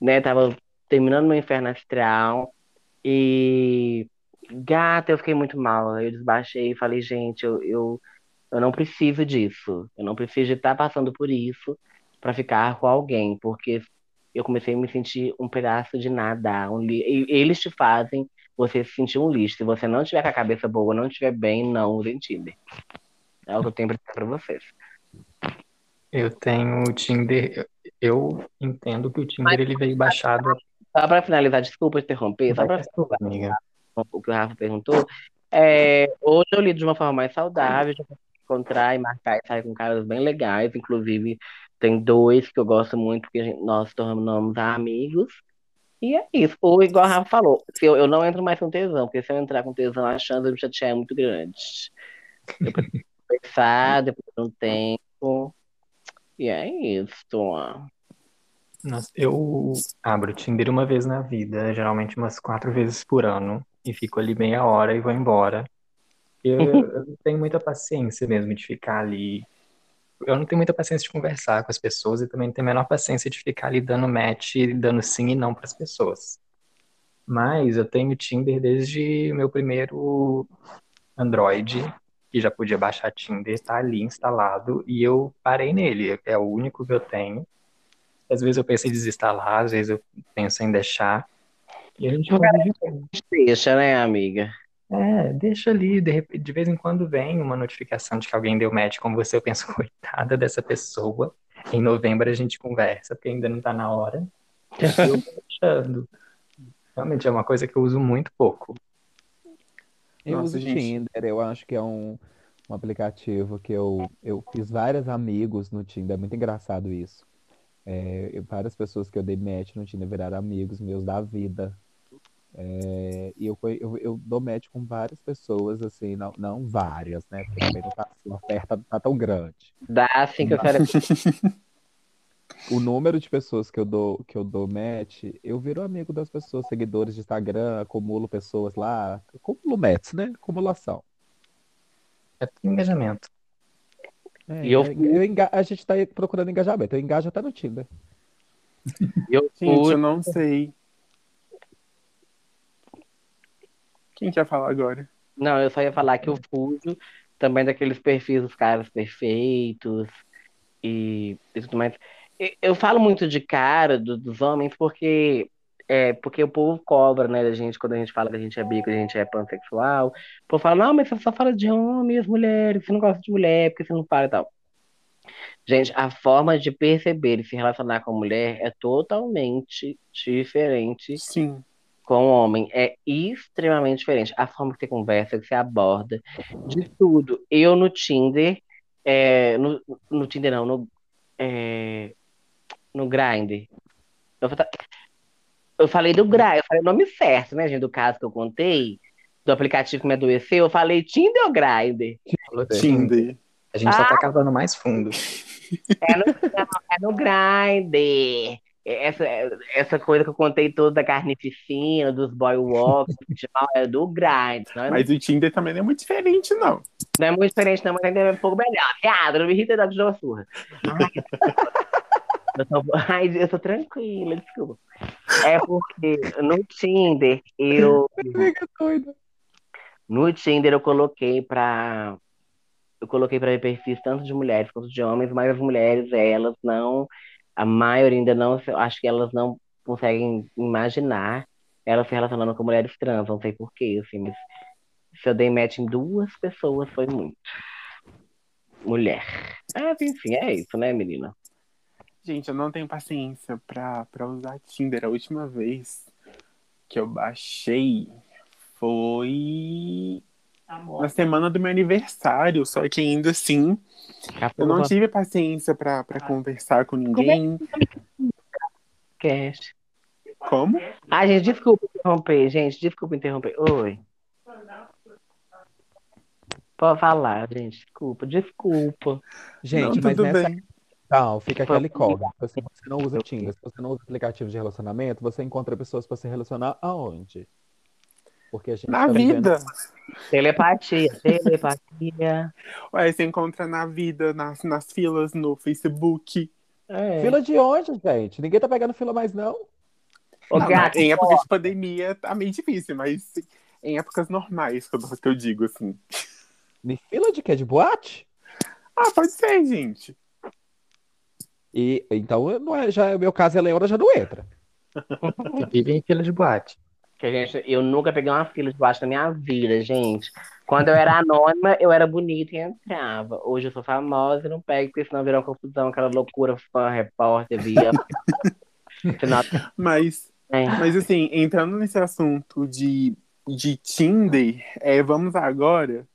C: né, tava terminando meu inferno astral. E, gata, eu fiquei muito mal. Eu desbaixei e falei, gente, eu, eu, Eu não preciso disso. Eu não preciso de estar passando por isso para ficar com alguém, porque eu comecei a me sentir um pedaço de nada. Um li... Eles te fazem você se sentir um lixo. Se você não tiver com a cabeça boa, não estiver bem, não use Tinder. É o que eu tenho para vocês.
E: Eu tenho o Tinder. Eu entendo que o Tinder Mas, ele veio baixado.
C: Só para finalizar, desculpa interromper, só para finalizar o que o Rafa perguntou. É, hoje eu lido de uma forma mais saudável, já encontrar e marcar e sair com caras bem legais. Inclusive, tem dois que eu gosto muito, porque gente, nós tornamos amigos. E é isso. Ou igual a Rafa falou, se eu, eu não entro mais com tesão, porque se eu entrar com tesão, a chance de me chatear é muito grande. Depois de conversar, depois de um tempo. E é isso.
E: Nossa, eu abro o Tinder uma vez na vida, geralmente umas quatro vezes por ano, e fico ali meia hora e vou embora. Eu, eu não tenho muita paciência mesmo de ficar ali. Eu não tenho muita paciência de conversar com as pessoas e também não tenho a menor paciência de ficar ali dando match, dando sim e não para as pessoas. Mas eu tenho Tinder desde o meu primeiro Android, que já podia baixar Tinder, está ali instalado e eu parei nele. É o único que eu tenho. Às vezes eu penso em desinstalar, às vezes eu penso em deixar.
C: E a gente deixa, né, amiga?
E: É, deixa ali, de, de vez em quando vem uma notificação de que alguém deu match com você, eu penso, coitada dessa pessoa. Em novembro a gente conversa, porque ainda não tá na hora. Eu tô deixando. Realmente é uma coisa que eu uso muito pouco.
B: Eu Nossa, uso gente. Tinder, eu acho que é um, um aplicativo que eu, eu fiz vários amigos no Tinder, é muito engraçado isso. É, eu, várias pessoas que eu dei match no Tinder viraram amigos meus da vida. É, e eu, eu, eu dou match com várias pessoas, assim, não, não várias, né? Porque também não tá, a oferta não tá tão grande.
C: Dá assim que eu quero.
B: o número de pessoas que eu dou que eu dou match, eu viro amigo das pessoas, seguidores de Instagram, acumulo pessoas lá, acumulo match, né? Acumulação.
E: É engajamento.
B: É, e eu, é, eu enga... A gente tá procurando engajamento, eu engajo até no Tinder.
D: Eu, gente, eu não sei. Quem quer falar agora?
C: Não, eu só ia falar que eu fujo também daqueles perfis dos caras perfeitos e, e tudo mais. Eu falo muito de cara do, dos homens porque é, porque o povo cobra, né, da gente, quando a gente fala que a gente é bi, que a gente é pansexual. O povo fala, não, mas você só fala de homens, mulheres, você não gosta de mulher, porque você não fala e tal. Gente, a forma de perceber e se relacionar com a mulher é totalmente diferente
D: Sim
C: com o homem é extremamente diferente. A forma que você conversa, que você aborda, de tudo. Eu no Tinder, é, no, no Tinder não, no, é, no Grindr. Eu, eu falei do Grindr, eu falei o nome certo, né, gente, do caso que eu contei, do aplicativo que me adoeceu, eu falei Tinder ou Grindr?
D: Tinder.
E: A gente ah, só tá ah. cavando mais fundo.
C: É no, é no Grindr essa, essa coisa que eu contei toda da carnificina, dos boy walks, é do grind.
D: Não é mas o Tinder também não é muito diferente, não.
C: Não é muito diferente, não, mas ainda é um pouco melhor. Viado, não me irrita da de uma surra. eu, tô... Ai, eu tô tranquila, desculpa. É porque no Tinder eu. No Tinder eu coloquei pra. Eu coloquei pra ver perfis tanto de mulheres quanto de homens, mas as mulheres, elas não a maioria ainda não, acho que elas não conseguem imaginar ela se relacionando com mulheres trans, não sei porquê, assim, mas se eu dei match em duas pessoas foi muito. Mulher. Ah, enfim, é isso, né, menina?
D: Gente, eu não tenho paciência pra, pra usar Tinder. A última vez que eu baixei foi na semana do meu aniversário, só que ainda assim eu não tive paciência para ah. conversar com ninguém.
C: Cast.
D: Como?
C: Ah, gente, desculpa interromper, gente, desculpa interromper. Oi. Pode falar, gente, desculpa, desculpa.
B: Gente, não, mas nessa... Bem. Não, fica aquela incógnita. Se você não usa Tinder, se você não usa aplicativo de relacionamento, você encontra pessoas para se relacionar aonde?
D: Porque a gente na tá vida. Vivendo...
C: Telepatia, telepatia.
D: Ué, você encontra na vida, nas, nas filas, no Facebook.
B: É. Fila de onde, gente? Ninguém tá pegando fila mais, não.
D: não, gato, em época de pandemia tá meio difícil, mas em épocas normais, que eu, que eu digo, assim.
B: Me fila de quê? De boate?
D: Ah, pode ser, gente.
B: E então não é, já, meu caso é Leona já não entra.
E: Vive em fila de boate.
C: Que, gente, eu nunca peguei uma fila de boate na minha vida, gente. Quando eu era anônima, eu era bonita e entrava. Hoje eu sou famosa e não pego, porque senão virou uma confusão, aquela loucura, fã, repórter, via.
D: Mas,
C: É.
D: mas assim, entrando nesse assunto de, de Tinder, é, vamos agora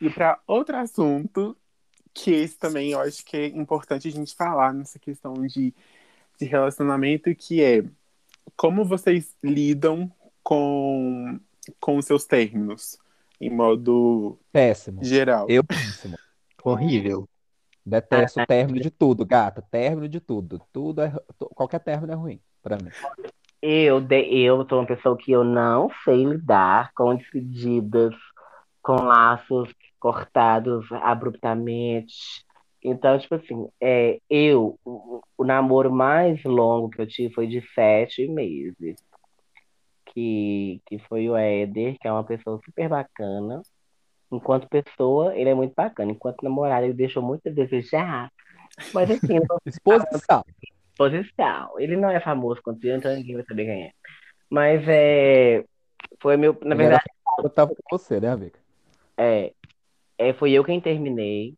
D: ir para outro assunto, que esse também eu acho que é importante a gente falar nessa questão de, de relacionamento, que é como vocês lidam com, com os seus términos, em modo
B: Péssimo.
D: geral.
B: Eu péssimo.
E: Horrível.
B: Detesto o término de tudo, gata. Término de tudo. Tudo é, qualquer término é ruim pra mim.
C: Eu, de- eu sou uma pessoa que eu não sei lidar com despedidas, com laços cortados abruptamente. Então, tipo assim, é, eu, o, o namoro mais longo que eu tive foi de sete meses. Que, que foi o Éder, que é uma pessoa super bacana. Enquanto pessoa, ele é muito bacana. Enquanto namorado, ele deixou muito a desejar. Mas assim,
B: Exposição.
C: posição. Ele não é famoso quanto eu, então ninguém vai saber quem é. Mas é. Foi meu. Na verdade,
B: Eu tava com você, né, amiga?
C: é, é, foi eu quem terminei.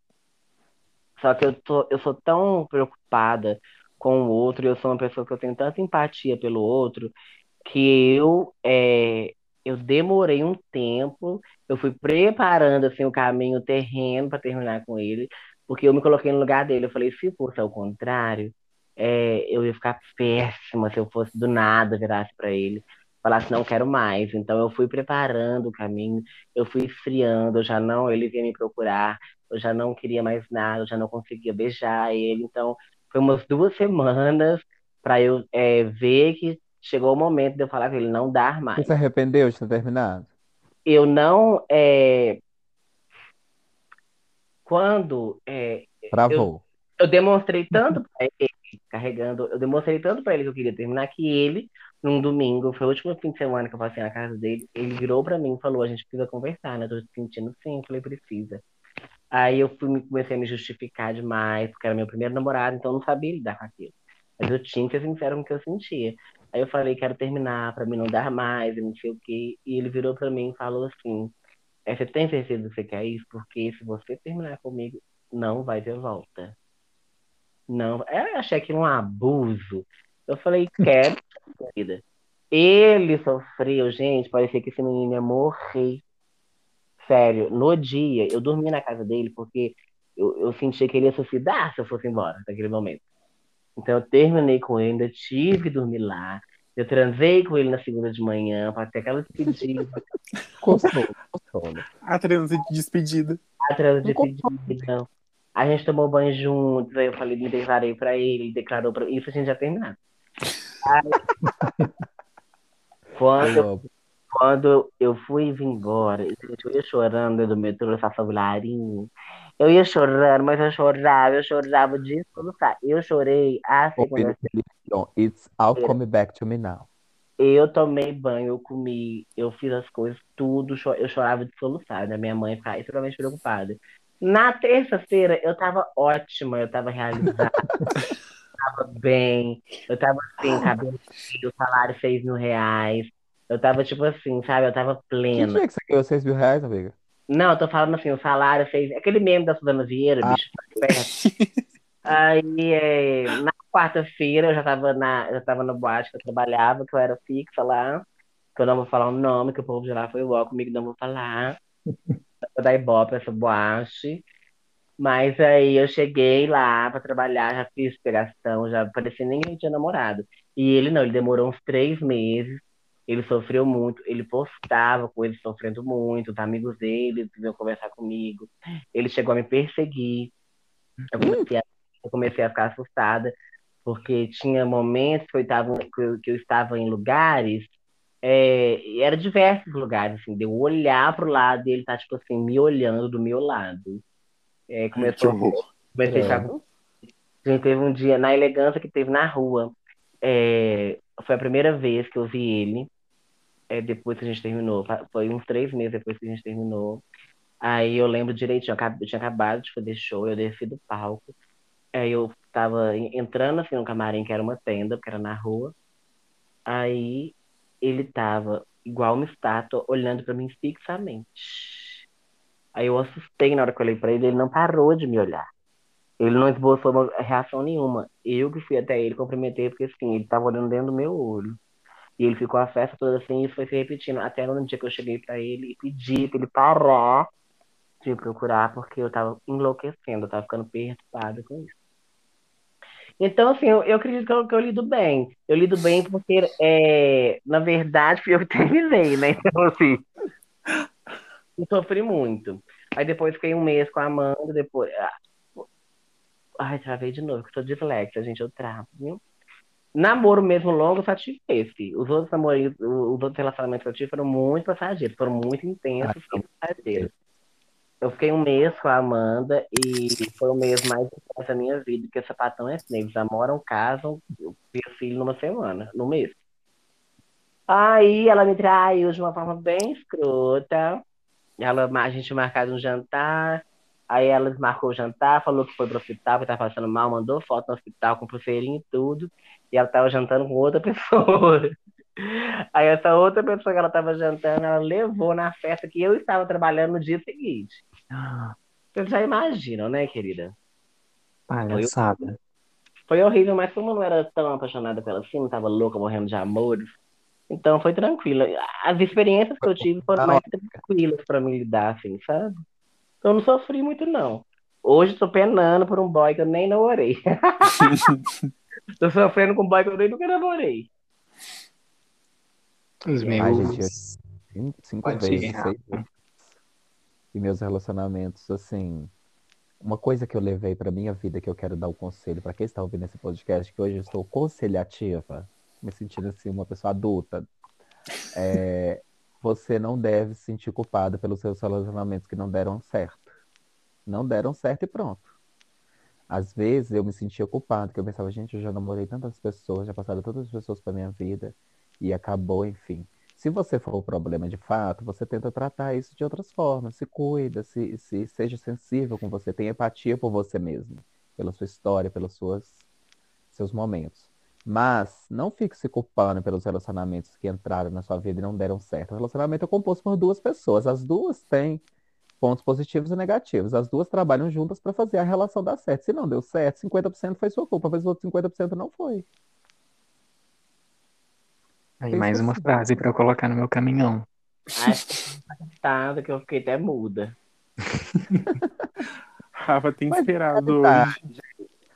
C: Só que eu, tô, eu sou tão preocupada com o outro, eu sou uma pessoa que eu tenho tanta empatia pelo outro, que eu, é, eu demorei um tempo, eu fui preparando assim, o caminho, o terreno para terminar com ele, porque eu me coloquei no lugar dele. Eu falei, se fosse ao contrário, é, eu ia ficar péssima se eu fosse do nada virasse para ele, falasse, não quero mais. Então eu fui preparando o caminho, eu fui esfriando, eu já não, ele vinha me procurar, eu já não queria mais nada, eu já não conseguia beijar ele. Então foi umas duas semanas para eu é, ver que chegou o momento de eu falar com ele, não dar mais.
B: Você se arrependeu de ter terminado?
C: Eu não, é, quando é,
B: Travou.
C: eu demonstrei tanto pra ele, carregando, eu demonstrei tanto pra ele que eu queria terminar, que ele, num domingo, foi o último fim de semana que eu passei na casa dele, ele virou pra mim e falou, a gente precisa conversar, né? Tô te sentindo sim, eu falei, precisa. Aí eu fui, me- comecei a me justificar demais, porque era meu primeiro namorado, então eu não sabia lidar com aquilo. Mas eu tinha que ser sincero com o que eu sentia. Aí eu falei, quero terminar, pra mim não dar mais, e não sei o quê. E ele virou pra mim e falou assim, é, você tem certeza que você quer isso? Porque se você terminar comigo, não vai ter volta. Não, eu achei aquilo um abuso. Eu falei, quero, querida. Ele sofreu, gente, parecia que esse menino ia morrer. Sério, no dia, eu dormi na casa dele porque eu, eu senti que ele ia suicidar se eu fosse embora naquele momento. Então eu terminei com ele, ainda tive que dormir lá. Eu transei com ele na segunda de manhã para ter aquela despedida,
B: Consolo, consolo.
D: A transa de despedida.
C: a transa de despedida. A gente tomou banho juntos, aí eu falei, me declarei pra ele, ele declarou pra Isso a gente já terminou. Aí, quando,
B: Eu
C: quando eu fui vir embora, gente, eu ia chorando do metrô, essa Vilarinho. Eu ia chorando, mas eu chorava, eu chorava de soluçar. Eu chorei a segunda
B: It's all coming back to me now.
C: Eu tomei banho, eu comi, eu fiz as coisas, tudo, eu chorava de soluçar, né? Minha mãe ficava extremamente preocupada. Na terça-feira, eu tava ótima, eu tava realizada, tava bem, eu tava assim, cabelo cheio, salário seis mil reais, eu tava tipo assim, sabe? Eu tava
B: Que
C: plena.
B: dia que você ganhou 6 mil reais, amiga?
C: Não, eu tô falando assim, o salário fez. Aquele meme da Suzana Vieira,
B: Ah.
C: bicho. Aí, é, na quarta-feira, eu já tava na, já tava na boate que eu trabalhava, que eu era fixa lá, que eu não vou falar o nome, que o povo de lá foi igual comigo, não vou falar. Vou dar ibope essa boate. Mas aí eu cheguei lá pra trabalhar, já fiz pegação, já parecia nem que eu tinha namorado. E ele não, ele demorou uns três meses. Ele sofreu muito, ele postava com ele sofrendo muito, os amigos dele vinham conversar comigo. Ele chegou a me perseguir. Eu comecei a, eu comecei a ficar assustada, porque tinha momentos que eu estava, que eu, que eu estava em lugares, é, e era diversos lugares, assim, de eu olhar pro lado e ele tá, tipo assim, me olhando do meu lado. É, começou, comecei a ficar com a gente teve um dia na elegância que teve na rua. É, foi a primeira vez que eu vi ele. É, depois que a gente terminou. Foi uns três meses depois que a gente terminou. Aí eu lembro direitinho, eu tinha acabado de fazer show, eu desci do palco. Aí eu tava en- entrando assim no camarim, que era uma tenda, porque era na rua. Aí ele tava igual uma estátua, olhando pra mim fixamente. Aí eu assustei na hora que eu olhei pra ele, ele não parou de me olhar. Ele não esboçou reação nenhuma. Eu que fui até ele, cumprimentei, porque assim, ele tava olhando dentro do meu olho. E ele ficou a festa toda assim, e foi se repetindo. Até no dia que eu cheguei pra ele e pedi pra ele parar de procurar, porque eu tava enlouquecendo, eu tava ficando perturbada com isso. Então, assim, eu, eu acredito que eu, que eu lido bem. Eu lido bem porque, é, na verdade, eu terminei, né? Então, assim, eu sofri muito. Aí depois fiquei um mês com a Amanda, depois. ah, Ai, travei de novo, que eu tô dislexa, gente, eu travo, viu? Namoro mesmo longo, só tive esse. Os outros namoros, os outros relacionamentos que eu tive foram muito passageiros, foram muito intensos e passageiros. Eu fiquei um mês com a Amanda e foi o mês mais importante da minha vida, porque sapatão é assim, eles namoram, casam, eu tenho filho numa semana, no mês. Aí ela me traiu de uma forma bem escrota. Ela, a gente marcado um jantar, aí ela marcou o jantar, falou que foi pro hospital, que tava passando mal, mandou foto no hospital com pulseirinha e tudo, e ela tava jantando com outra pessoa. Aí essa outra pessoa que ela tava jantando, ela levou na festa que eu estava trabalhando no dia seguinte. Vocês já imaginam, né, querida?
E: Palhaçada.
C: Foi horrível, mas como eu não era tão apaixonada pela assim, não tava louca, morrendo de amor, então foi tranquila. As experiências que eu tive foram mais tranquilas pra me lidar, assim, sabe? Então eu não sofri muito, não. Hoje tô penando por um boy que eu nem namorei. tô sofrendo com um boy que eu nem nunca namorei.
E: Os meus.
B: Ai, gente, eu- Cinco, vezes,
E: ir,
B: seis vezes. E meus relacionamentos, assim. Uma coisa que eu levei pra minha vida que eu quero dar o conselho pra quem está ouvindo esse podcast, que hoje eu estou conselhativa, me sentindo assim, uma pessoa adulta. É, você não deve se sentir culpada pelos seus relacionamentos que não deram certo. Não deram certo e pronto. Às vezes eu me sentia culpado, porque eu pensava, gente, eu já namorei tantas pessoas, já passaram tantas pessoas pra minha vida, e acabou, enfim. Se você for o problema de fato, você tenta tratar isso de outras formas. Se cuida, se, se seja sensível com você, tenha empatia por você mesmo, pela sua história, pelos seus momentos. Mas não fique se culpando pelos relacionamentos que entraram na sua vida e não deram certo. O relacionamento é composto por duas pessoas. As duas têm pontos positivos e negativos. As duas trabalham juntas para fazer a relação dar certo. Se não deu certo, 50% foi sua culpa, mas os outros 50% não foi.
E: Aí
B: Pensa
E: mais uma
B: assim.
E: frase pra eu colocar no meu caminhão.
C: Ai, tá, que eu fiquei até muda.
D: Rafa tem esperado
B: tá.
D: hoje.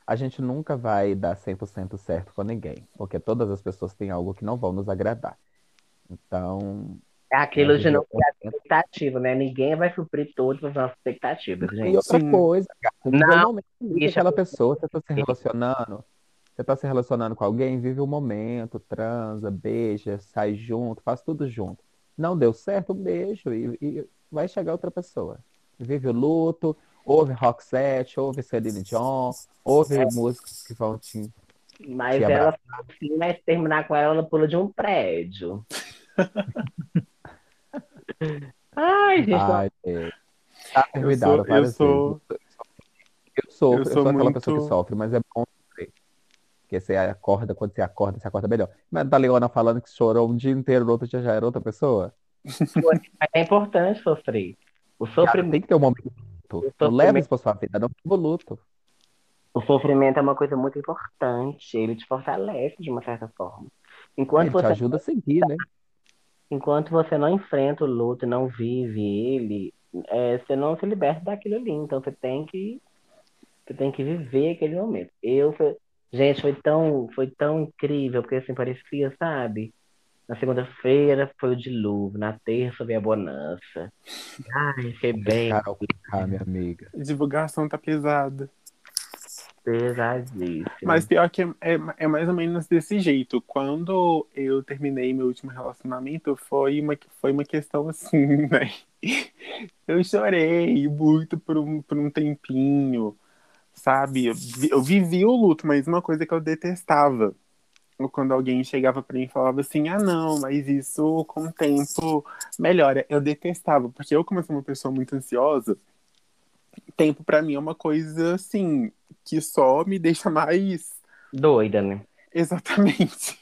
B: A gente nunca vai dar 100% certo com ninguém, porque todas as pessoas têm algo que não vão nos agradar. Então,
C: É aquilo de não criar expectativa, né? Ninguém vai suprir todas as nossas expectativas,
B: E
C: gente.
B: outra
D: Sim.
B: coisa, cara,
C: Não,
B: o momento com
C: deixa
B: aquela
C: eu-
B: pessoa, você tá se relacionando, você tá se relacionando com alguém, vive o momento, transa, beija, sai junto, faz tudo junto. Não deu certo, um beijo e, e vai chegar outra pessoa. Vive o luto, ouve rock set, ouve Celine Dion, ouve músicas que vão te...
C: Mas
B: Te
C: ela, assim, mas se terminar com ela, ela pula de um prédio. Ai, gente,
B: Ai, gente. Tá
D: Eu sou, eu sou.
B: Eu sofro,
D: eu
B: eu
D: sou
B: sou aquela
D: muito-
B: pessoa que sofre, mas é bom sofrer. Porque você acorda, quando você acorda, você acorda melhor. Mas da Leona falando que chorou um dia inteiro, no outro dia já era outra pessoa.
C: é importante sofrer. O sofrimento,
B: tem que ter um momento luto. Não leva isso pra sua vida, não viva o luto.
C: o sofrimento é uma coisa muito importante. Ele te fortalece de uma certa forma. Enquanto
B: Ele te
C: você
B: ajuda a seguir, né?
C: Enquanto você não enfrenta o luto e não vive ele, é, você não se liberta daquilo ali. Então você tem que, você tem que viver aquele momento. Eu, gente, foi tão, foi tão incrível, porque assim, parecia, sabe? Na segunda-feira foi o dilúvio, na terça veio a bonança. Ai, fiquei bem
B: Conká, minha amiga.
D: a divulgação tá pesada.
C: pesadíssimo.
D: Mas pior que é, é, é mais ou menos desse jeito. Quando eu terminei meu último relacionamento, foi uma, foi uma questão assim, né? Eu chorei muito por um, por um tempinho, sabe? Eu, eu vivi o luto, mas uma coisa que eu detestava. Ou quando alguém chegava pra mim e falava assim: ah, não, mas isso com o tempo melhora. Eu detestava, porque eu, como eu sou uma pessoa muito ansiosa, tempo pra mim é uma coisa assim que só me deixa mais.
C: Doida, né?
D: Exatamente.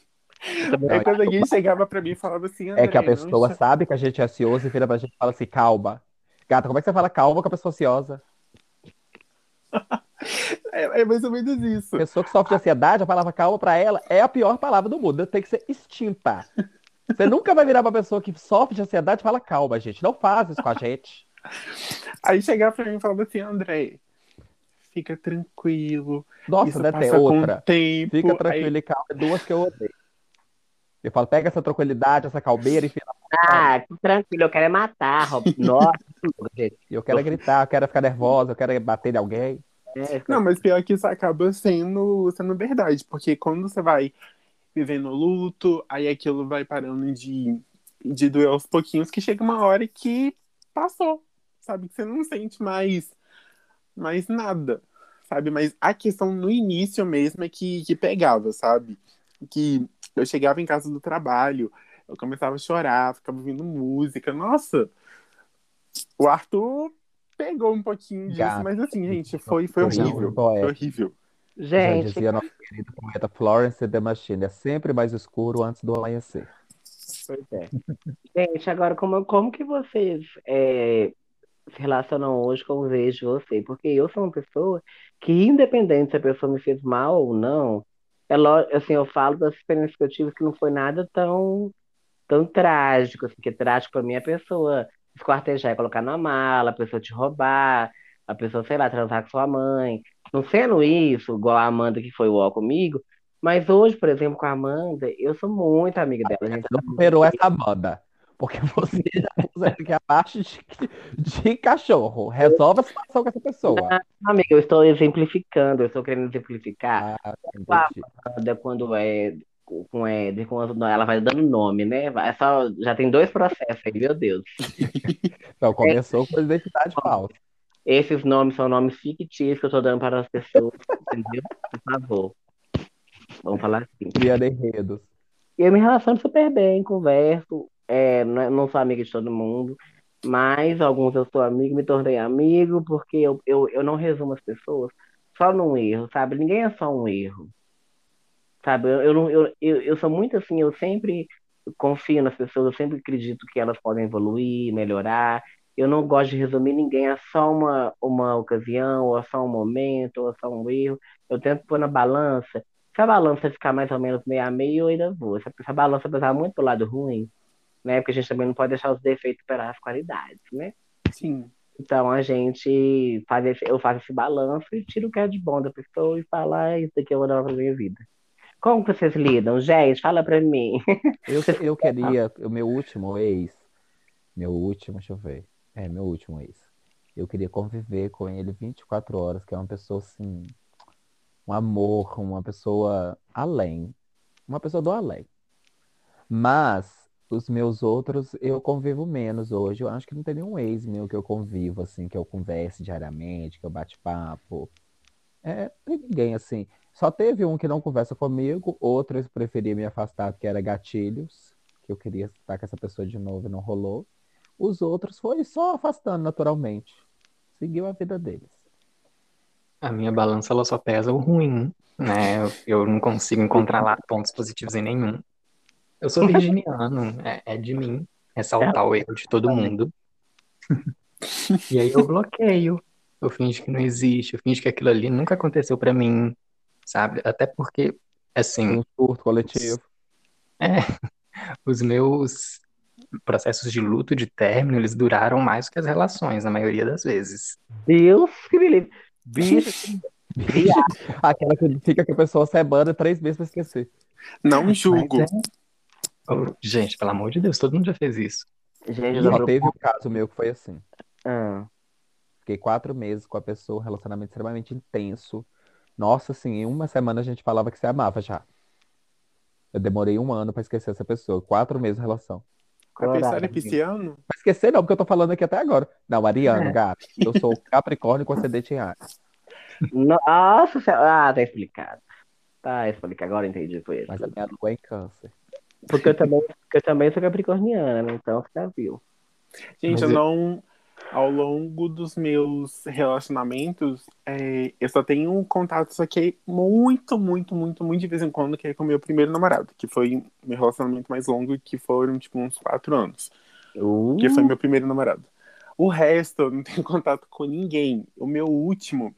D: Aí quando alguém chegava pra mim e falava assim,
B: É que a
D: "André,
B: pessoa
D: não
B: sabe que a gente é ansioso e vira pra gente e fala assim, calma. Gata, como é que você fala calma com a pessoa ansiosa?
D: É, é mais ou menos isso.
B: Pessoa que sofre de ansiedade, a palavra calma pra ela é a pior palavra do mundo. Tem que ser extinta. Você nunca vai virar pra pessoa que sofre de ansiedade e fala calma, gente. Não faz isso com a gente.
D: Aí chegava pra mim e falava assim, André, fica tranquilo.
B: Nossa,
D: isso passa com
B: outra.
D: tempo.
B: Fica
D: Aí-
B: tranquilo e calma. É duas que eu odeio. Eu falo, pega essa tranquilidade, essa calmeira e na
C: Ah, tranquilo, eu quero é matar, Rob. Nossa, gente.
B: Eu quero é gritar, eu quero ficar nervosa, eu quero é bater em alguém.
C: É,
D: Não, mas pior que isso acaba sendo, sendo verdade, porque quando você vai vivendo o luto, aí aquilo vai parando de, de doer aos pouquinhos, que chega uma hora que passou, sabe? Que você não sente mais, mais nada, sabe? Mas a questão no início mesmo é que, que pegava, sabe? Que eu chegava em casa do trabalho, eu começava a chorar, ficava ouvindo música, nossa! O Arthur pegou um pouquinho disso,
B: Gato.
D: mas assim, gente, foi, foi
B: Horrível.
D: Foi horrível.
B: Já
C: Gente,
B: dizia nosso querido poeta Florence The Machine, é sempre mais escuro antes do amanhecer.
C: Pois é. Gente, agora como, como que vocês é, se relacionam hoje com o ex de você? Porque eu sou uma pessoa que, independente se a pessoa me fez mal ou não, é assim, eu falo das experiências que eu tive que não foi nada tão, tão trágico, assim, que trágico pra mim é a pessoa esquartejar e colocar na mala, a pessoa te roubar, a pessoa, sei lá, transar com sua mãe. Não sendo isso, igual a Amanda que foi o comigo, mas hoje, por exemplo, com a Amanda, eu sou muito amiga dela. A gente
B: Não superou essa banda. Porque você já usa aqui a parte de, de cachorro. Resolve a situação com essa pessoa.
C: Amiga, eu estou exemplificando, eu estou querendo exemplificar
B: Ah,
C: quando é com Éder, quando ela vai dando nome, né? Vai só, já tem dois processos aí, meu Deus.
B: Então, começou com a identidade falsa.
C: Esses nomes são nomes fictícios que eu estou dando para as pessoas, entendeu? Por favor. Vamos falar assim.
B: Criando enredos.
C: E eu me relaciono super bem, converso, é, não, não sou amiga de todo mundo, mas alguns eu sou amigo, me tornei amigo, porque eu, eu, eu não resumo as pessoas só num erro, sabe? Ninguém é só um erro, sabe? Eu, eu, eu, eu, eu sou muito assim, eu sempre confio nas pessoas, eu sempre acredito que elas podem evoluir, melhorar. Eu não gosto de resumir ninguém a só uma, uma ocasião, ou a só um momento, ou a só um erro. Eu tento pôr na balança se a balança ficar mais ou menos meio a meio, eu ainda vou. Se a balança pesar muito pro lado ruim, né? Porque a gente também não pode deixar os defeitos superar as qualidades, né?
D: Sim.
C: Então a gente faz esse, eu faço esse balanço e tiro o que é de bom da pessoa e falo, ah, isso aqui eu vou dar pra minha vida. Como que vocês lidam? Gente, fala pra mim.
B: Eu, eu queria, o meu último ex, meu último, deixa eu ver. É, meu último ex. Eu queria conviver com ele 24 horas, que é uma pessoa assim, um amor, uma pessoa além. Uma pessoa do além. Mas os meus outros eu convivo menos hoje. Eu acho que não tem nenhum ex meu que eu convivo, assim, que eu converse diariamente, que eu bate papo. É, tem ninguém assim. Só teve um que não conversa comigo, outro eu preferi me afastar porque era gatilhos, que eu queria estar com essa pessoa de novo e não rolou. Os outros foi só afastando naturalmente. Seguiu a vida deles.
E: A minha balança ela só pesa o ruim, né? Eu não consigo encontrar lá pontos positivos em nenhum. Eu sou virginiano, é, é de mim ressaltar o erro de todo mundo. E aí eu bloqueio. Eu finjo que não existe, eu finjo que aquilo ali nunca aconteceu pra mim, sabe? Até porque, assim,
B: Um surto coletivo.
E: é, os meus processos de luto, de término, eles duraram mais que as relações, na maioria das vezes.
C: Deus que me livre. Bicho,
B: Aquela que fica com a pessoa semana, três meses pra esquecer.
D: Não julgo.
E: Mas é- gente, pelo amor de Deus, todo mundo já fez isso.
C: gente, tô
B: teve um caso meu que foi assim.
C: preocupada.
B: Fiquei quatro meses com a pessoa, um relacionamento extremamente intenso. Nossa, assim, em uma semana a gente falava que se amava já. Eu demorei um ano pra esquecer essa pessoa. Quatro meses de relação.
D: A pessoa é
C: Coragem.
D: pisciano?
B: Pra esquecer não, porque eu tô falando aqui até agora. Não, Ariano,
E: É.
B: gato. Eu sou Capricórnio com ascendente em Ares.
C: Nossa, ah, tá explicado. Falei que agora entendi foi isso.
B: Mas a minha lua é em câncer.
C: Porque eu também, porque eu também sou capricorniana, né? Então já viu.
D: Gente,
E: Mas
D: eu
E: eu-
D: não. Ao longo dos meus relacionamentos, é, eu só tenho um contato, só que é muito, muito, muito, muito de vez em quando, que é com o meu primeiro namorado, que foi meu relacionamento mais longo, que foram, tipo, uns quatro anos.
C: Uh,
D: Que foi meu primeiro namorado. O resto, eu não tenho contato com ninguém. O meu último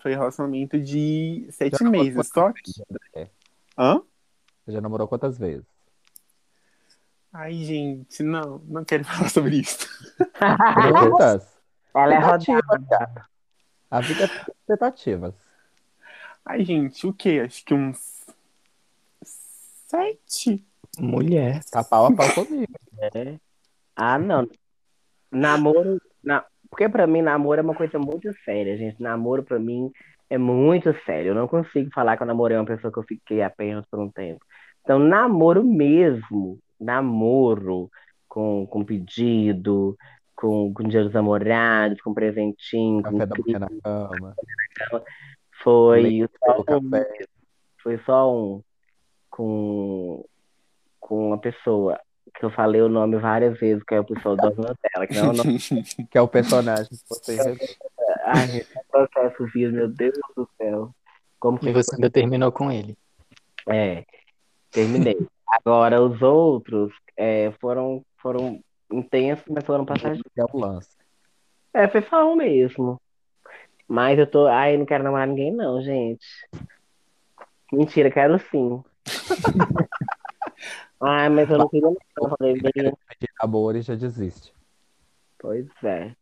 D: foi relacionamento de sete meses, só
B: vezes,
D: que. Hã?
B: Você já namorou quantas vezes?
D: Ai, gente, não, não quero falar sobre isso.
C: Ela é
B: Tentativas,
C: rodada.
B: cara. A vida é tentativas.
D: Ai, gente, o quê? Acho que uns sete.
E: Mulher.
B: Tá pau a pau comigo.
C: É. Ah, não. Namoro. Na... Porque pra mim, namoro é uma coisa muito séria, gente. Namoro pra mim é muito sério. Eu não consigo falar que eu namorei uma pessoa que eu fiquei apenas por um tempo. Então, namoro mesmo. Namoro com, com pedido, com, com dia dos namorados, com presentinho, com
B: Café da
C: clipe.
B: manhã na cama.
C: Foi só um, foi só um com, com uma pessoa que eu falei o nome várias vezes, que é o pessoal da Nutella, que não é o nome.
B: Que é o personagem que você
C: Ai, que processo fiz, meu Deus do céu. Como que
E: E você ainda terminou com ele.
C: É, terminei. Agora, os outros é, foram, foram intensos, mas foram passageiros.
B: é o lance.
C: É, foi só um mesmo. Mas eu tô. Ai, não quero namorar ninguém, não, gente. Mentira, quero sim. Ai, mas eu não queria não. Eu falei, bem,
B: De amor e já desiste.
C: pois é.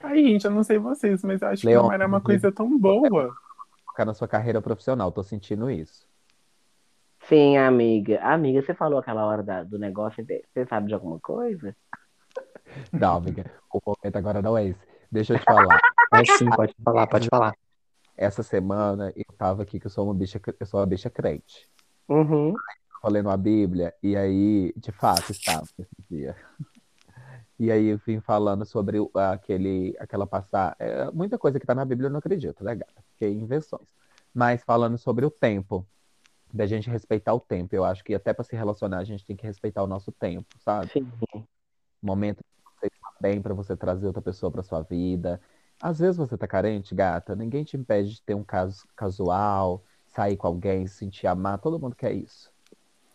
D: Ai, gente, eu não sei vocês, mas eu acho que
B: Leon,
D: não era uma coisa tão boa.
B: Focar na sua carreira profissional, tô sentindo isso.
C: Sim, amiga. Amiga, você falou aquela hora da- do negócio, você sabe de alguma coisa?
B: Não, amiga, o momento agora não é esse. Deixa eu te falar.
E: Mas sim, pode falar, pode falar.
B: Essa semana eu tava aqui que eu sou uma bicha, eu sou uma bicha crente.
C: Uhum.
B: Lendo a Bíblia, e aí, de fato, estava esse dia. E aí eu vim falando sobre aquele, aquela passagem. muita coisa que tá na Bíblia eu não acredito, né, gata? Porque é invenções. Mas falando sobre o tempo, da gente respeitar o tempo. Eu acho que até para se relacionar, a gente tem que respeitar o nosso tempo, sabe?
C: Sim.
B: momento que você está bem para você trazer outra pessoa para sua vida. Às vezes você tá carente, gata, ninguém te impede de ter um caso casual, sair com alguém, se sentir amar, todo mundo quer isso.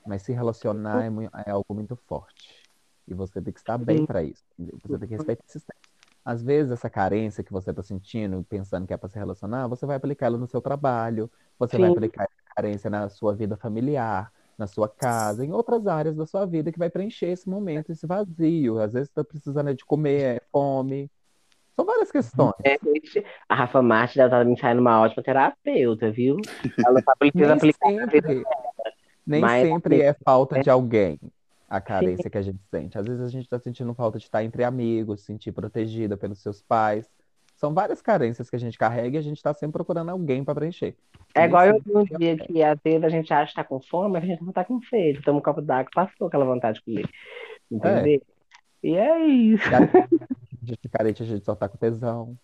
B: Mas se relacionar é, mui- é algo muito forte. E você tem que estar bem para isso. Você tem que respeitar esses tempos. Às vezes essa carência que você tá sentindo, pensando que é para se relacionar, você vai aplicar ela no seu trabalho, você vai
C: Sim.
B: aplicar essa carência na sua vida familiar, na sua casa, em outras áreas da sua vida que vai preencher esse momento, esse vazio. Às vezes você tá precisando é de comer, é fome. São várias questões.
C: É, a Rafa Martins ela tá me saindo uma ótima terapeuta, viu? Ela tá precisa aplicar
B: sempre, nem
C: Mas-
B: sempre é falta de alguém a carência que a gente sente. Às vezes a gente está sentindo falta de estar entre amigos, se sentir protegida pelos seus pais. São várias carências que a gente carrega e a gente está sempre procurando alguém para preencher.
C: É igual eu vi um
B: é
C: dia que às vezes a gente acha que tá com fome, mas a gente não tá com sede. Toma um copo d'água, passou aquela vontade de comer. Entendeu? E é isso.
B: A gente carente, a gente só tá com tesão.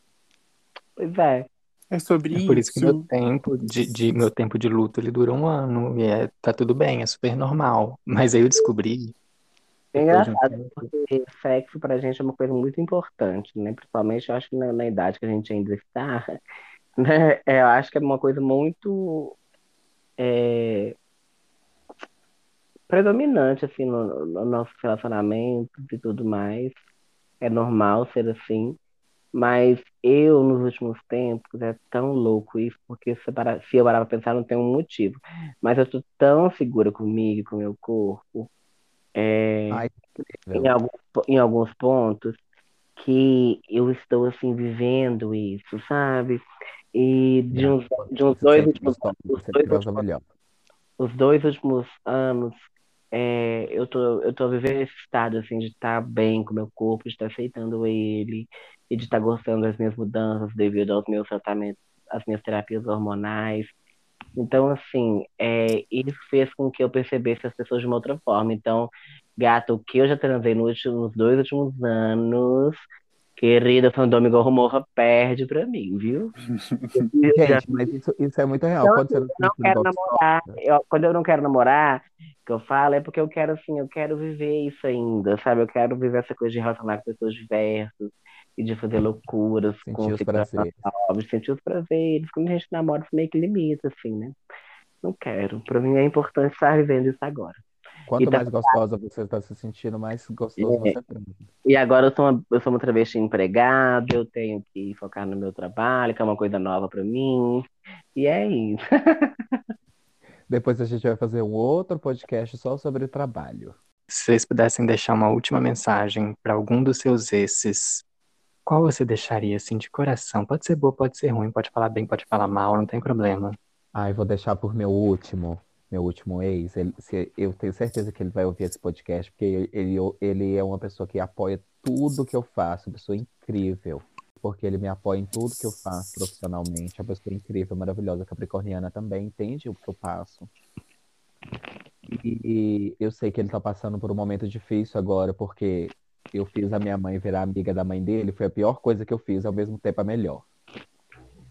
C: Pois é.
D: É sobre
E: É por isso que
D: isso.
E: meu tempo de, de- meu tempo de luto ele dura um ano e é, tá tudo bem, é super normal. Mas aí eu descobri
C: É engraçado, porque sexo pra gente é uma coisa muito importante, né? Principalmente eu acho que na, na idade que a gente ainda está, né? É, eu acho que é uma coisa muito é, predominante, assim, no, no nosso relacionamento e tudo mais. É normal ser assim. Mas eu, nos últimos tempos, é tão louco isso, porque se, se eu parar pra pensar, não tem um motivo. Mas eu tô tão segura comigo, com o meu corpo. É,
B: Ai,
C: em alguns, em alguns pontos que eu estou assim vivendo isso, sabe? E de uns, de uns dois últimos,
B: gostou,
C: os dois últimos,
B: melhor.
C: os dois últimos anos, é, eu tô, eu tô vivendo esse estado assim de estar bem com o meu corpo, de estar aceitando ele e de estar gostando das minhas mudanças devido aos meus tratamentos, às minhas terapias hormonais. Então, assim, é, isso fez com que eu percebesse as pessoas de uma outra forma. Então, gato, o que eu já transei nos nos dois últimos anos Querida, São Domingo Morra perde pra mim, viu?
B: Gente, mas isso, isso é muito real.
C: Então, eu não quero namorar. Eu- quando eu não quero namorar, que eu falo é porque eu quero, assim, eu quero viver isso ainda, sabe? Eu quero viver essa coisa de relacionar com pessoas diversas e de fazer loucuras com
B: sentir os prazeres.
C: sentir os prazeres. Quando a gente namora, isso meio que limita, assim, né? Não quero. Pra mim é importante estar vivendo isso agora.
B: Quanto
C: E tá-
B: mais gostosa você está se sentindo, mais gostoso
C: É.
B: você transa.
C: E agora eu sou uma, eu sou uma travesti empregada, eu tenho que focar no meu trabalho, que é uma coisa nova pra mim. E é isso.
B: Depois a gente vai fazer um outro podcast só sobre trabalho.
E: Se vocês pudessem deixar uma última mensagem para algum dos seus exes, qual você deixaria assim de coração? Pode ser boa, pode ser ruim, pode falar bem, pode falar mal, não tem problema.
B: Ai, vou deixar por meu último, meu último ex. Ele, se- eu tenho certeza que ele vai ouvir esse podcast, porque ele, ele é uma pessoa que apoia tudo que eu faço, uma pessoa incrível. Porque ele me apoia em tudo que eu faço profissionalmente. É uma pessoa incrível, maravilhosa, capricorniana também, entende o que eu passo. E eu sei que ele tá passando por um momento difícil agora, porque eu fiz a minha mãe virar amiga da mãe dele, foi a pior coisa que eu fiz, ao mesmo tempo a melhor.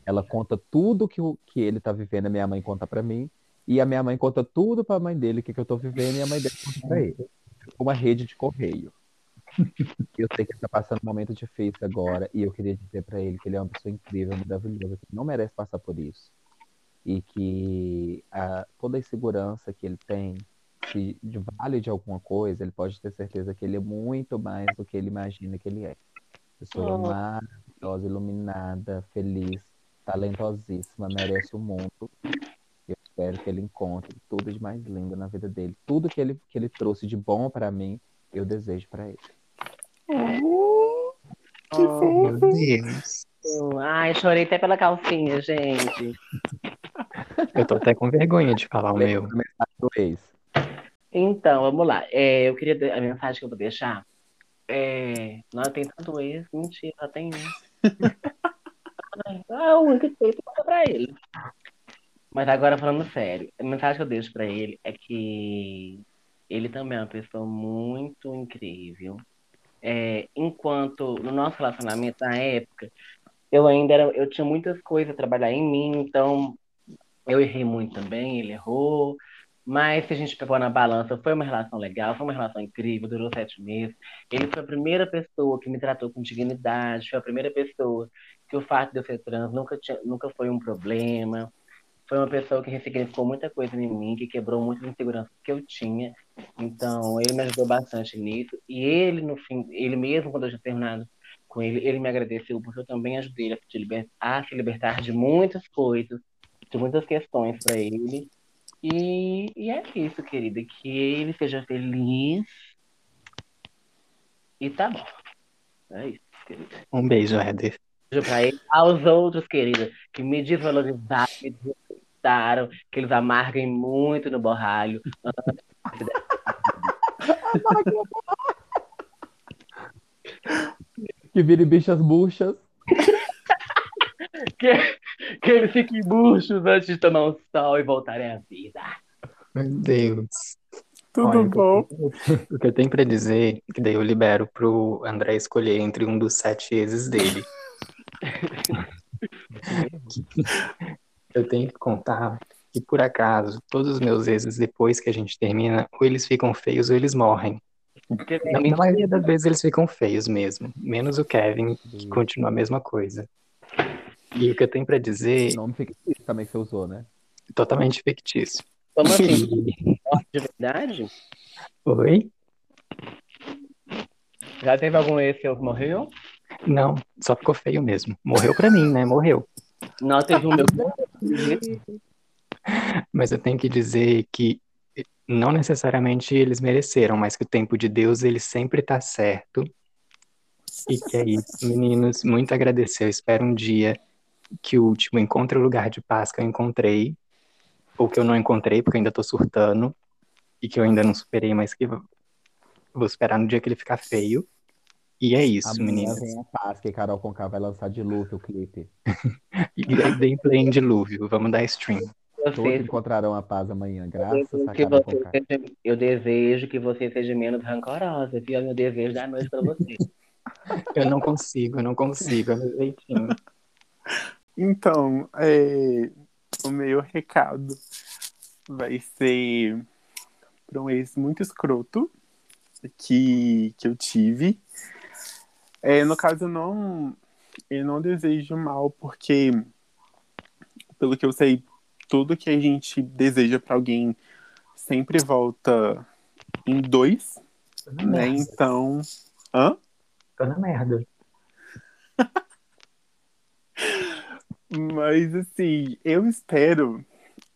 B: Ela conta tudo que, o, que ele tá vivendo, a minha mãe conta pra mim, e a minha mãe conta tudo pra mãe dele, o que, que eu tô vivendo, e a mãe dele conta pra ele. Uma rede de correio. Eu sei que ele tá passando um momento difícil agora, e eu queria dizer pra ele que ele é uma pessoa incrível, maravilhosa, que não merece passar por isso. E que a, toda a insegurança que ele tem, se vale de alguma coisa, ele pode ter certeza que ele é muito mais do que ele imagina que ele é. Pessoa
C: Oh.
B: maravilhosa, iluminada, feliz, talentosíssima, merece o mundo. Espero que ele encontre tudo de mais lindo na vida dele. Tudo que ele, que ele trouxe de bom pra mim, eu desejo pra ele.
E: Meu Deus.
C: Ai, chorei até pela calcinha, gente.
E: Eu tô até com vergonha de falar o meu.
B: Do ex.
C: Então, vamos lá. É, eu queria. A mensagem que eu vou deixar é. Não, tem tanto ex. Mentira, tem um. Ai, A única que tem que contar pra ele. Mas agora, falando sério, a mensagem que eu deixo pra ele é que ele também é uma pessoa muito incrível. É, enquanto no nosso relacionamento, na época, eu ainda era, eu tinha muitas coisas a trabalhar em mim, então eu errei muito também, ele errou. Mas se a gente pegou na balança, foi uma relação legal, foi uma relação incrível, durou sete meses. Ele foi a primeira pessoa que me tratou com dignidade, foi a primeira pessoa que o fato de eu ser trans nunca, tinha, nunca foi um problema. Foi uma pessoa que ressignificou muita coisa em mim, que quebrou muitas inseguranças que eu tinha. Então, ele me ajudou bastante nisso. E ele, no fim, ele mesmo, quando eu tinha terminado com ele, ele me agradeceu, porque eu também ajudei ele a se, liber- a se libertar de muitas coisas, de muitas questões para ele. E, e é isso, querida. Que ele seja feliz. E tá bom. É isso, querida.
E: Um beijo, Éder.
C: Beijo pra ele. Aos outros, querida, que me desvalorizaram, me desrespeitaram, que eles amarguem muito no borralho.
B: Que vire bichas buchas.
C: Que, que eles fiquem murchos antes de tomar um sol e voltarem à vida.
E: Meu Deus.
D: Tudo
E: Olha,
D: bom?
E: O que eu tenho pra dizer, que daí eu libero pro André escolher entre um dos sete exes dele. Eu tenho que contar que, por acaso, todos os meus exes, depois que a gente termina, ou eles ficam feios ou eles morrem. Na, na maioria das vezes eles ficam feios mesmo, menos o Kevin, que continua a mesma coisa. E o que eu tenho pra dizer,
B: O nome fictício também que você usou, né?
E: totalmente fictício.
C: Como assim? De verdade?
E: Oi?
C: Já teve algum ex que morreu?
E: Não, só ficou feio mesmo. Morreu pra mim, né? Morreu.
C: Meu.
E: Mas eu tenho que dizer que não necessariamente eles mereceram, mas que o tempo de Deus ele sempre tá certo. E que é isso, meninos, muito agradecer. Eu espero um dia que o último encontre o lugar de paz que eu encontrei, ou que eu não encontrei porque eu ainda tô surtando, e que eu ainda não superei, mas que vou esperar no dia que ele ficar feio. E é isso,
B: Amanhã
E: meninas.
B: vem a paz, que Carol Conká vai lançar de luto o clipe.
E: E dei play em dilúvio, vamos dar stream.
B: Todos
C: Você,
B: encontrarão a paz amanhã, graças a Carol
C: você
B: Conká.
C: seja, eu desejo que você seja menos rancorosa, viu? É o meu desejo da noite pra você.
E: Eu não consigo, eu não consigo, é meu jeitinho.
D: Então, é, o meu recado vai ser para um ex muito escroto que, que eu tive. É, no caso, eu não, eu não desejo mal, porque, pelo que eu sei, tudo que a gente deseja para alguém sempre volta em dois, né? Então. Hã?
E: Tô na merda.
D: Mas assim, eu espero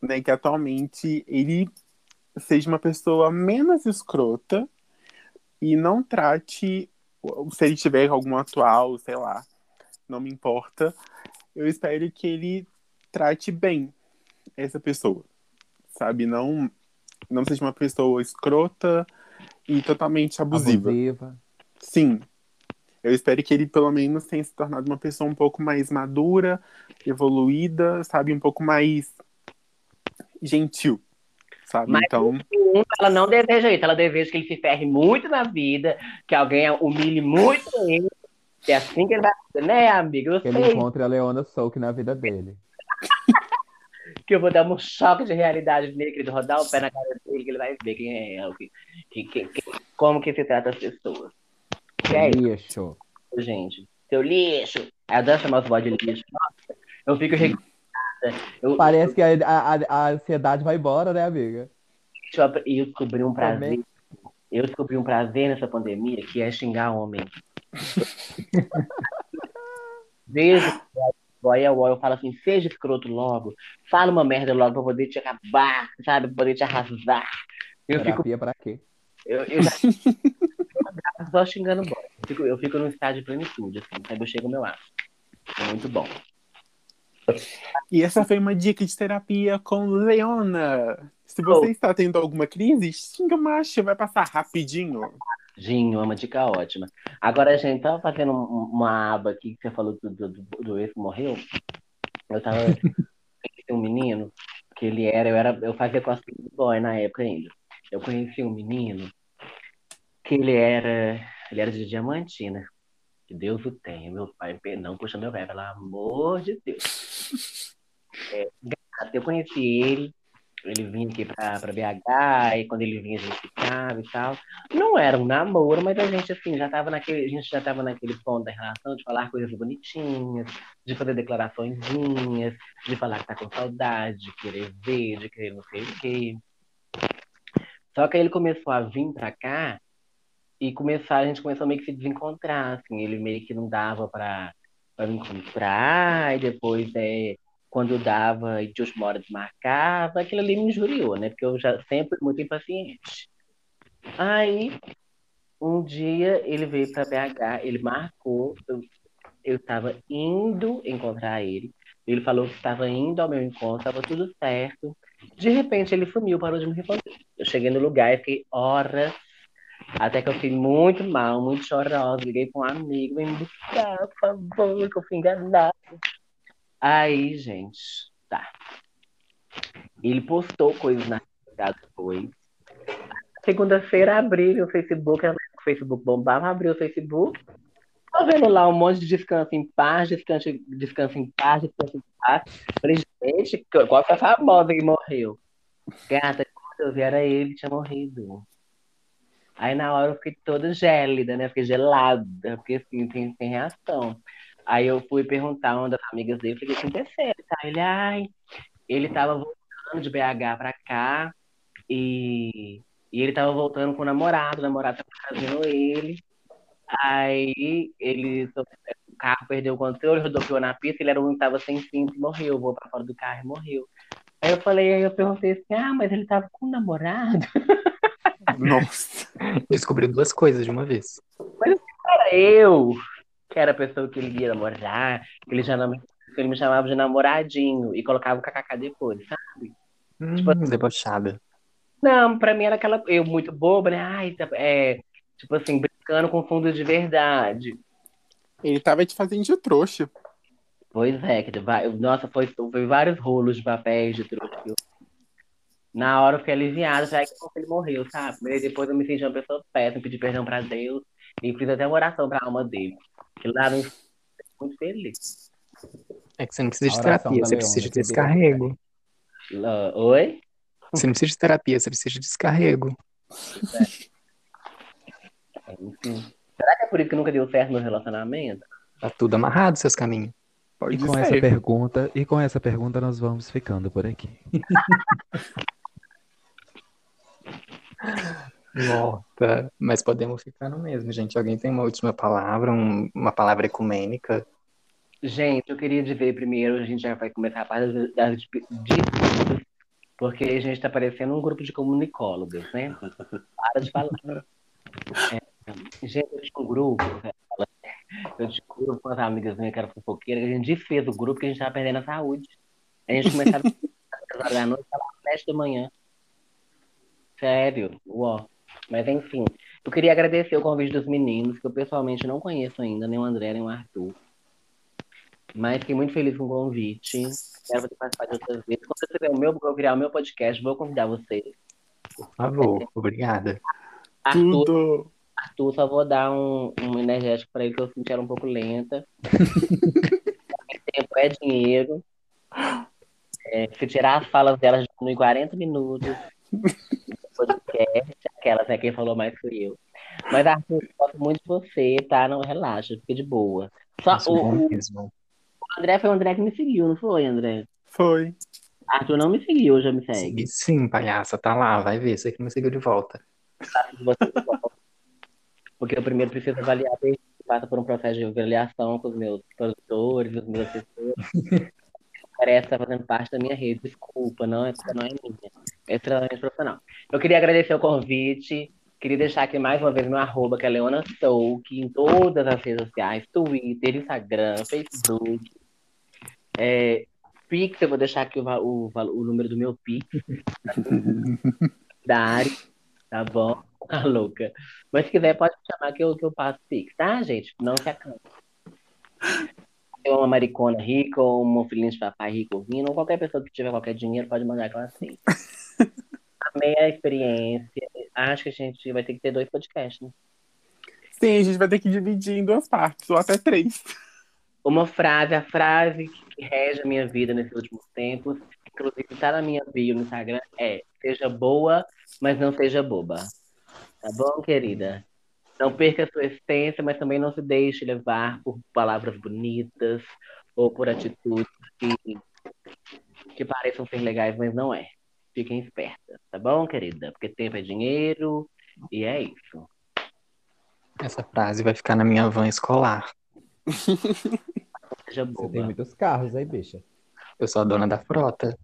D: né, que atualmente ele seja uma pessoa menos escrota e não trate, se ele tiver algum atual, sei lá, não me importa. Eu espero que ele trate bem essa pessoa, sabe? Não, não seja uma pessoa escrota e totalmente abusiva.
B: Abusiva.
D: Sim. Eu espero que ele, pelo menos, tenha se tornado uma pessoa um pouco mais madura, evoluída, sabe? Um pouco mais gentil, sabe?
C: Mas
D: então,
C: ela não deseja isso, ela deseja que ele se ferre muito na vida, que alguém humilhe muito ele. Que é assim que ele vai fazer, né, amiga? Eu
B: Que ele encontre a Leona Souk na vida dele.
C: que eu vou dar um choque de realidade nele, que ele rodar o pé na cara dele, que ele vai ver quem é ela, que, que, que- que- como que se trata as pessoas. Que é isso,
B: Lixo.
C: gente. Seu lixo. Aí eu adoro chamar os de lixo. Nossa, eu fico. Eu,
B: Parece que a, a, a ansiedade vai embora, né, amiga?
C: eu, eu descobri um prazer.
B: Também.
C: Eu descobri um prazer nessa pandemia que é xingar homem. Desde que o boy é eu falo assim, seja escroto logo, fala uma merda logo pra poder te acabar, sabe? Pra poder te arrasar. Eu fico,
B: Terapia pra quê?
C: eu, eu já eu só xingando boy. Eu fico, eu fico num estado de plenitude, assim, sabe? Eu chego meu aço. É muito bom.
D: E essa foi uma dica de terapia com Leona. Se você
C: Oh.
D: está tendo alguma crise, xinga macho, vai passar rapidinho.
C: Ginho, é uma dica ótima. Agora, gente, tava fazendo um- uma aba aqui que você falou do, do, do, do ex que morreu. Eu tava. um menino que ele era, eu era, eu fazia cosplay de boy na época ainda. Eu conheci um menino que ele era, ele era de Diamantina. Que Deus o tenha, meu pai, não puxa meu pé, pelo amor de Deus. É, eu conheci ele, ele vinha aqui pra, pra BH, e quando ele vinha a gente ficava e tal. Não era um namoro, mas a gente assim, já tava naquele, a gente já tava naquele ponto da relação de falar coisas bonitinhas, de fazer declaraçõezinhas, de falar que tá com saudade, de querer ver, de querer não sei o quê. Só que aí ele começou a vir pra cá e começar, a gente começou meio que se desencontrar, assim, ele meio que não dava pra, me encontrar, e depois é, quando dava e de última hora desmarcava, aquilo ali me injuriou, né? Porque eu já sempre muito impaciente. Aí, um dia ele veio para BH, ele marcou, eu estava indo encontrar ele, ele falou que estava indo ao meu encontro, estava tudo certo. De repente ele sumiu, parou de me responder. Eu cheguei no lugar e fiquei horas, até que eu fiquei muito mal, muito chorosa. Liguei para um amigo, vem me buscar, por favor, que eu fui enganada. Aí, gente, tá. Ele postou coisas na social depois. Segunda-feira abri o Facebook, o Facebook bombava, abri o Facebook. Tô vendo lá um monte de descanso em paz, descanso, descanso em paz, descanso em paz. Falei, gente, qual foi a famosa que morreu? Gata, quando eu vi era ele tinha morrido. Aí na hora eu fiquei toda gélida, né? Fiquei gelada, porque assim, tem, tem reação. Aí eu fui perguntar uma das amigas dele, falei, o que aconteceu? Tá? Ele, ai, ele tava voltando de BH pra cá e, e ele tava voltando com o namorado, o namorado tava trazendo ele. Aí ele, o carro perdeu o controle, rodopiou na pista, ele era único que tava sem cinto e morreu, vou pra fora do carro e morreu. Aí eu falei, aí eu perguntei assim, ah, mas ele tava com o namorado?
D: Nossa.
E: Descobriu duas coisas de uma vez.
C: Era eu, que era a pessoa que ele ia namorar, que ele já nam- que ele me chamava de namoradinho e colocava o kkk depois, sabe?
E: Hum,
C: Tipo-
E: debochada.
C: Não, pra mim era aquela, eu muito boba, né? Ai, tá- é, tipo assim, brincando com fundo de verdade.
D: Ele tava te fazendo de trouxa.
C: Pois é, que vai- nossa, foi, foi vários rolos de papéis de trouxa. que eu- Na hora eu fiquei aliviada, já que ele morreu, sabe? Mas depois eu me senti uma pessoa péssima, pedi perdão pra Deus. E fiz até uma oração pra alma dele. Que lá no inferno, muito feliz.
E: É que você não precisa de terapia, você
B: Leona,
E: precisa de descarrego.
C: Oi?
E: Você não precisa de terapia, você precisa de descarrego.
C: Enfim. Será que é por isso que nunca deu certo no relacionamento?
E: Tá tudo amarrado, seus caminhos.
D: Pode
B: E com
D: ser.
B: essa pergunta, e com essa pergunta nós vamos ficando por aqui.
E: Volta. Mas podemos ficar no mesmo, gente. Alguém tem uma última palavra, um- uma palavra ecumênica?
C: Gente, eu queria dizer primeiro, a gente já vai começar a parte das- despedidas, porque a gente está parecendo um grupo de comunicólogas, né? Para de falar. É, gente, eu tinha um grupo, eu tinha um grupo com as amigas minhas que eram fofoqueiras, a gente desfez o grupo porque a gente estava perdendo a saúde. A gente começava às horas da noite, às sete da manhã. Sério, uó. Mas enfim, eu queria agradecer o convite dos meninos, que eu pessoalmente não conheço ainda, nem o André, nem o Arthur. Mas fiquei muito feliz com o convite. Quero poder participar de outras vezes. Quando eu tiver o meu, eu criar o meu podcast, vou convidar vocês.
E: Por favor, obrigada.
C: Arthur,
D: Tudo.
C: Arthur, só vou dar um, um energético para ele, que eu senti ela um pouco lenta. Tempo é dinheiro. É, se tirar as falas dela, diminui 40 minutos. Podcast, aquelas, né? Quem falou mais fui eu. Mas, Arthur, eu gosto muito de você, tá? Não relaxa, fica de boa. Só o, o. André foi o André que me seguiu, não foi, André?
D: Foi.
C: Arthur não me seguiu, já me segue.
E: Sim, palhaça, tá lá, vai ver. Você que me seguiu de volta.
C: Você- Porque eu primeiro preciso avaliar, desde que passa por um processo de avaliação com os meus produtores, os meus assessores. Parece estar fazendo parte da minha rede. Desculpa, não é, não é minha. Extremamente profissional. Eu queria agradecer o convite. Queria deixar aqui mais uma vez meu arroba, que é Leona Souk, em todas as redes sociais, Twitter, Instagram, Facebook. É, Pix, eu vou deixar aqui o, o, o número do meu Pix. da Ari, tá bom? Tá louca. Mas se quiser, pode me chamar que eu, que eu passo Pix, tá, gente? Não se acanta. Tem uma maricona rica, ou um filhinho de papai rico ouvindo, ou qualquer pessoa que tiver qualquer dinheiro pode mandar que eu aceito. Amei a experiência. Acho que a gente vai ter que ter dois podcasts, né?
D: Sim, a gente vai ter que dividir em duas partes, ou até três.
C: Uma frase, a frase que rege a minha vida nesses últimos tempos, inclusive tá na minha bio no Instagram, é seja boa, mas não seja boba. Tá bom, querida? Não perca a sua essência, mas também não se deixe levar por palavras bonitas ou por atitudes que, que pareçam ser legais, mas não é. Fiquem espertas, tá bom, querida? Porque tempo é dinheiro e é isso.
E: Essa frase vai ficar na minha van escolar.
C: Seja
B: Você tem muitos carros aí, bicha.
E: Eu sou a dona da frota.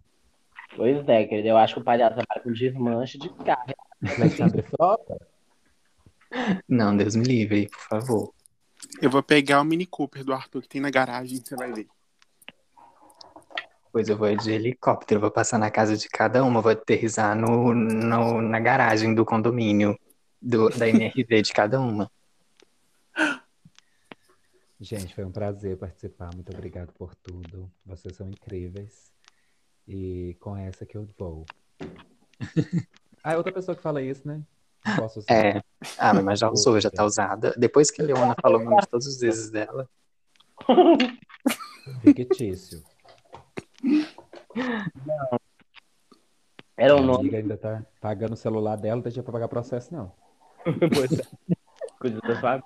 C: Pois é, querida. Eu acho que o palhaço trabalha com desmanche de carro.
B: Alexandre Frota?
E: Não, Deus me livre, por favor.
D: Eu vou pegar o Mini Cooper do Arthur que tem na garagem, você vai ver.
E: Pois eu vou de helicóptero, vou passar na casa de cada uma, vou aterrissar no, no- na garagem do condomínio, do, da NRV de cada uma.
B: Gente, foi um prazer participar. Muito obrigado por tudo. Vocês são incríveis. E com essa que eu vou. Ah, é outra pessoa que fala isso, né? Posso ser.
E: É. Ah, mas já usou, já tá usada. Depois que a Leona falou o nome de todos os vezes dela.
B: Fictício.
C: Era
B: A
C: um nome.
B: amiga ainda tá pagando o celular dela, não deixa pra pagar processo, não.
C: Pois é. Coisa da sua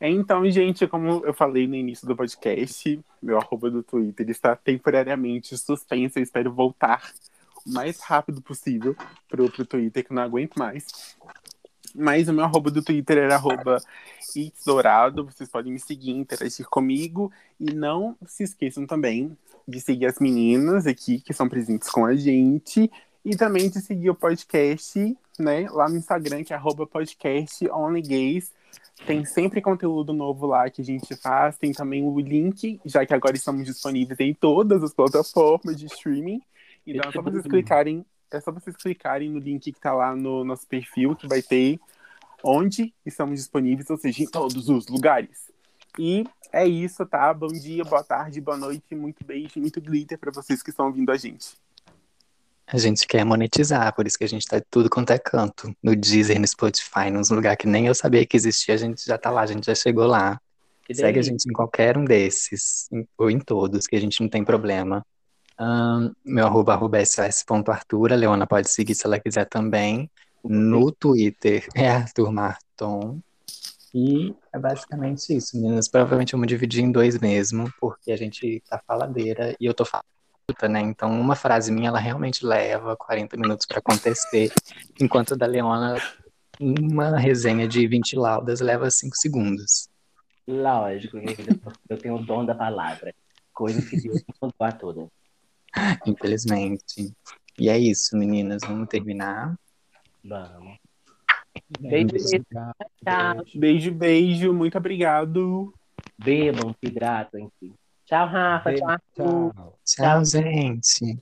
D: Então, gente, como eu falei no início do podcast, meu arroba do Twitter está temporariamente suspenso. Eu espero voltar o mais rápido possível pro, pro Twitter, que eu não aguento mais. Mas o meu arroba do Twitter era arroba Dourado. Vocês podem me seguir, interagir comigo. E não se esqueçam também de seguir as meninas aqui, que são presentes com a gente. E também de seguir o podcast, né, lá no Instagram, que é arroba podcast Only Gays. Tem sempre conteúdo novo lá que a gente faz. Tem também o link, já que agora estamos disponíveis em todas as plataformas de streaming. Então é só vocês clicarem, é só vocês clicarem no link que tá lá no nosso perfil, que vai ter onde estamos disponíveis, ou seja, em todos os lugares. E é isso, tá? Bom dia, boa tarde, boa noite, muito beijo, muito glitter para vocês que estão ouvindo a gente.
E: A gente quer monetizar, por isso que a gente tá tudo quanto é canto. No Deezer, no Spotify, nos lugares que nem eu sabia que existia, a gente já tá lá, a gente já chegou lá.
C: Que
E: Segue a gente em qualquer um desses, em- ou em todos, que a gente não tem problema. Ahn, meu arroba, arroba sos.arthur, a Leona pode seguir se ela quiser também. No Twitter é Arthur Marton. E é basicamente isso, meninas. Provavelmente vamos dividir em dois mesmo, porque a gente tá faladeira e eu tô falando, né? Então, uma frase minha, ela realmente leva 40 minutos para acontecer, enquanto a da Leona, uma resenha de 20 laudas leva 5 segundos.
C: Lógico, eu tenho o dom da palavra. Coisa que Deus me contou a toda.
E: Infelizmente. E é isso, meninas. Vamos terminar.
C: Vamos.
F: Beijo.
C: Beijo. Tchau.
D: Beijo, beijo. Muito obrigado.
C: Bebam, se hidratam, enfim. Tchau, Rafa. Tchau, Arthur.
B: Tchau.
E: Tchau, gente.